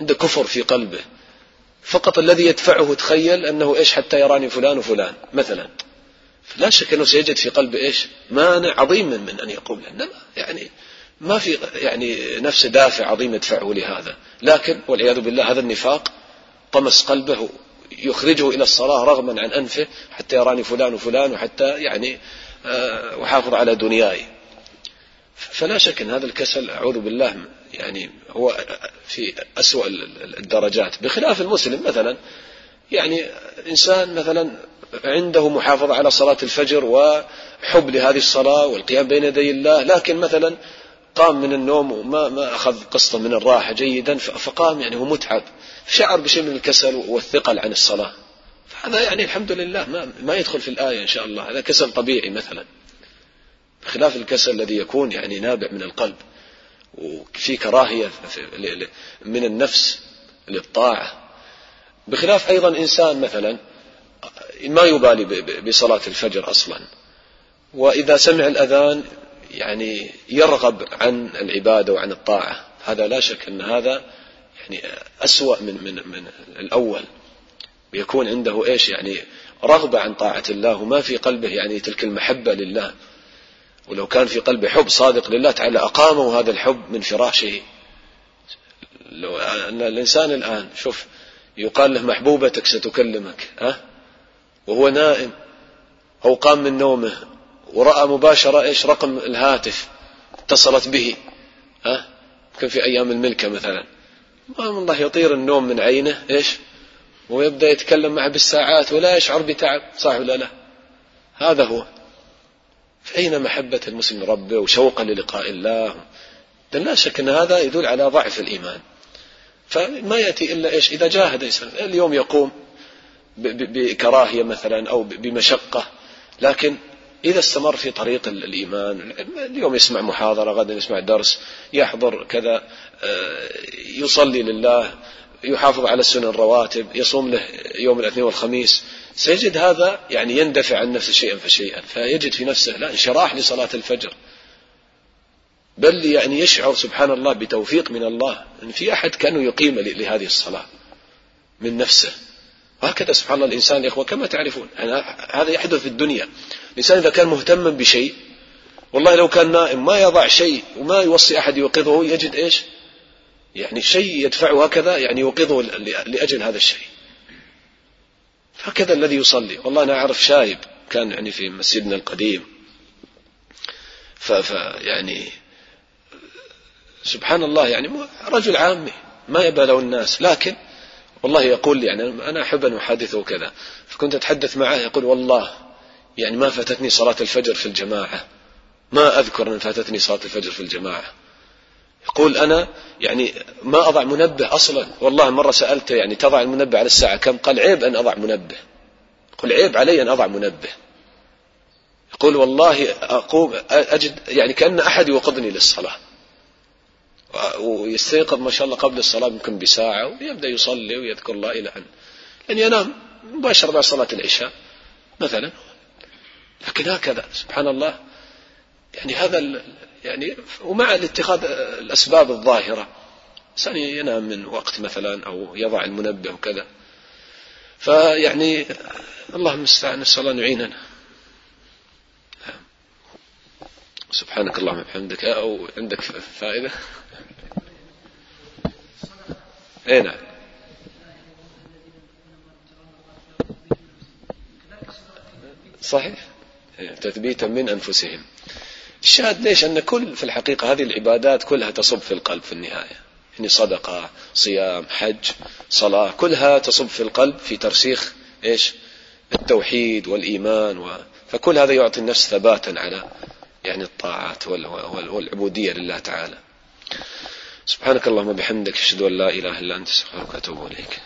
عنده كفر في قلبه. فقط الذي يدفعه تخيل أنه إيش؟ حتى يراني فلان وفلان مثلا. لا شك أنه سيجد في قلبه إيش؟ مانع عظيم من, أن يقوم إنما يعني ما في يعني نفس دافع عظيم يدفعه لهذا. لكن والعياذ بالله هذا النفاق طمس قلبه يخرجه إلى الصلاة رغما عن أنفه حتى يراني فلان وفلان وحتى يعني آه، أحافظ على دنياي فلا شك أن هذا الكسل أعوذ بالله يعني هو في أسوأ الدرجات. بخلاف المسلم مثلا يعني إنسان مثلا عنده محافظة على صلاة الفجر وحب لهذه الصلاة والقيام بين يدي الله لكن مثلا قام من النوم وما ما أخذ قسطا من الراحة جيدا فقام يعني هو متعب. شعر بشيء من الكسل والثقل عن الصلاة. هذا يعني الحمد لله ما, ما يدخل في الآية إن شاء الله. هذا كسل طبيعي مثلا. بخلاف الكسل الذي يكون يعني نابع من القلب وفي كراهية من النفس للطاعة. بخلاف أيضا إنسان مثلا ما يبالي بصلاة الفجر أصلا. وإذا سمع الأذان يعني يرغب عن العبادة وعن الطاعة. هذا لا شك أن هذا يعني أسوأ من من من الأول. ويكون عنده إيش يعني رغبة عن طاعة الله وما في قلبه يعني تلك المحبة لله. ولو كان في قلبه حب صادق لله تعالى أقامه هذا الحب من فراشه. لو أن الإنسان الآن شوف يقال له محبوبتك ستكلمك أه؟ وهو نائم أو قام من نومه ورأى مباشرة إيش رقم الهاتف اتصلت به ها؟ كان في أيام الملكة مثلا. ما الله يطير النوم من عينه إيش؟ ويبدأ يتكلم معه بالساعات ولا يشعر بتعب صح ولا لا؟ هذا هو. فأين محبة المسلم ربه وشوقا للقاء الله؟ لا شك أن هذا يدل على ضعف الإيمان. فما يأتي إلا إيش؟ إذا جاهد إنسان اليوم يقوم بكراهية مثلا أو بمشقة لكن إذا استمر في طريق الإيمان اليوم يسمع محاضرة غدا يسمع درس يحضر كذا آه، يصلي لله يحافظ على السنن الرواتب يصوم له يوم الاثنين والخميس سيجد هذا يعني يندفع عن نفسه شيئا فشيئا فيجد في نفسه لا انشراح لصلاة الفجر. بل يعني يشعر سبحان الله بتوفيق من الله أن في أحد كأنه يقيم لهذه الصلاة من نفسه. وهكذا سبحان الله الإنسان يا إخوة كما تعرفون يعني هذا يحدث في الدنيا. الإنسان إذا كان مهتما بشيء والله لو كان نائم ما يضع شيء وما يوصي أحد يوقظه يجد إيش؟ يعني شيء يدفعه هكذا يعني يوقظه لأجل هذا الشيء. هكذا الذي يصلي. والله أنا أعرف شايب كان يعني في مسجدنا القديم. ف يعني سبحان الله يعني رجل عامي ما يبى له الناس. لكن والله يقول يعني أنا أحب أن أحادثه كذا. فكنت أتحدث معه يقول والله يعني ما فاتتني صلاة الفجر في الجماعة. ما أذكر أن فاتتني صلاة الفجر في الجماعة. يقول أنا يعني ما أضع منبه أصلا. والله مرة سألته يعني تضع المنبه على الساعة كم؟ قال عيب أن أضع منبه. يقول عيب علي أن أضع منبه. يقول والله أقوم أجد يعني كأن أحد يوقظني للصلاة. ويستيقظ ما شاء الله قبل الصلاة يمكن بساعة ويبدأ يصلي ويذكر الله إلى أن يعني ينام. مباشرة بعد صلاة العشاء مثلا. لكن هكذا. سبحان الله. يعني هذا يعني ومع الاتخاذ الأسباب الظاهرة. إنسان ينام من وقت مثلا أو يضع المنبه وكذا. فيعني الله المستعان نسأل الله أن يعيننا. سبحانك اللهم وبحمدك. أو عندك فائدة؟ اي نعم. صحيح؟ تثبيتا من أنفسهم. الشاهد ليش؟ أن كل في الحقيقة هذه العبادات كلها تصب في القلب في النهاية. يعني صدقة صيام حج صلاة كلها تصب في القلب في ترسيخ إيش؟ التوحيد والإيمان و... فكل هذا يعطي النفس ثباتا على يعني الطاعات والعبودية لله تعالى. سبحانك اللهم وبحمدك أشهد أن لا إله إلا أنت أستغفرك وأتوب إليك.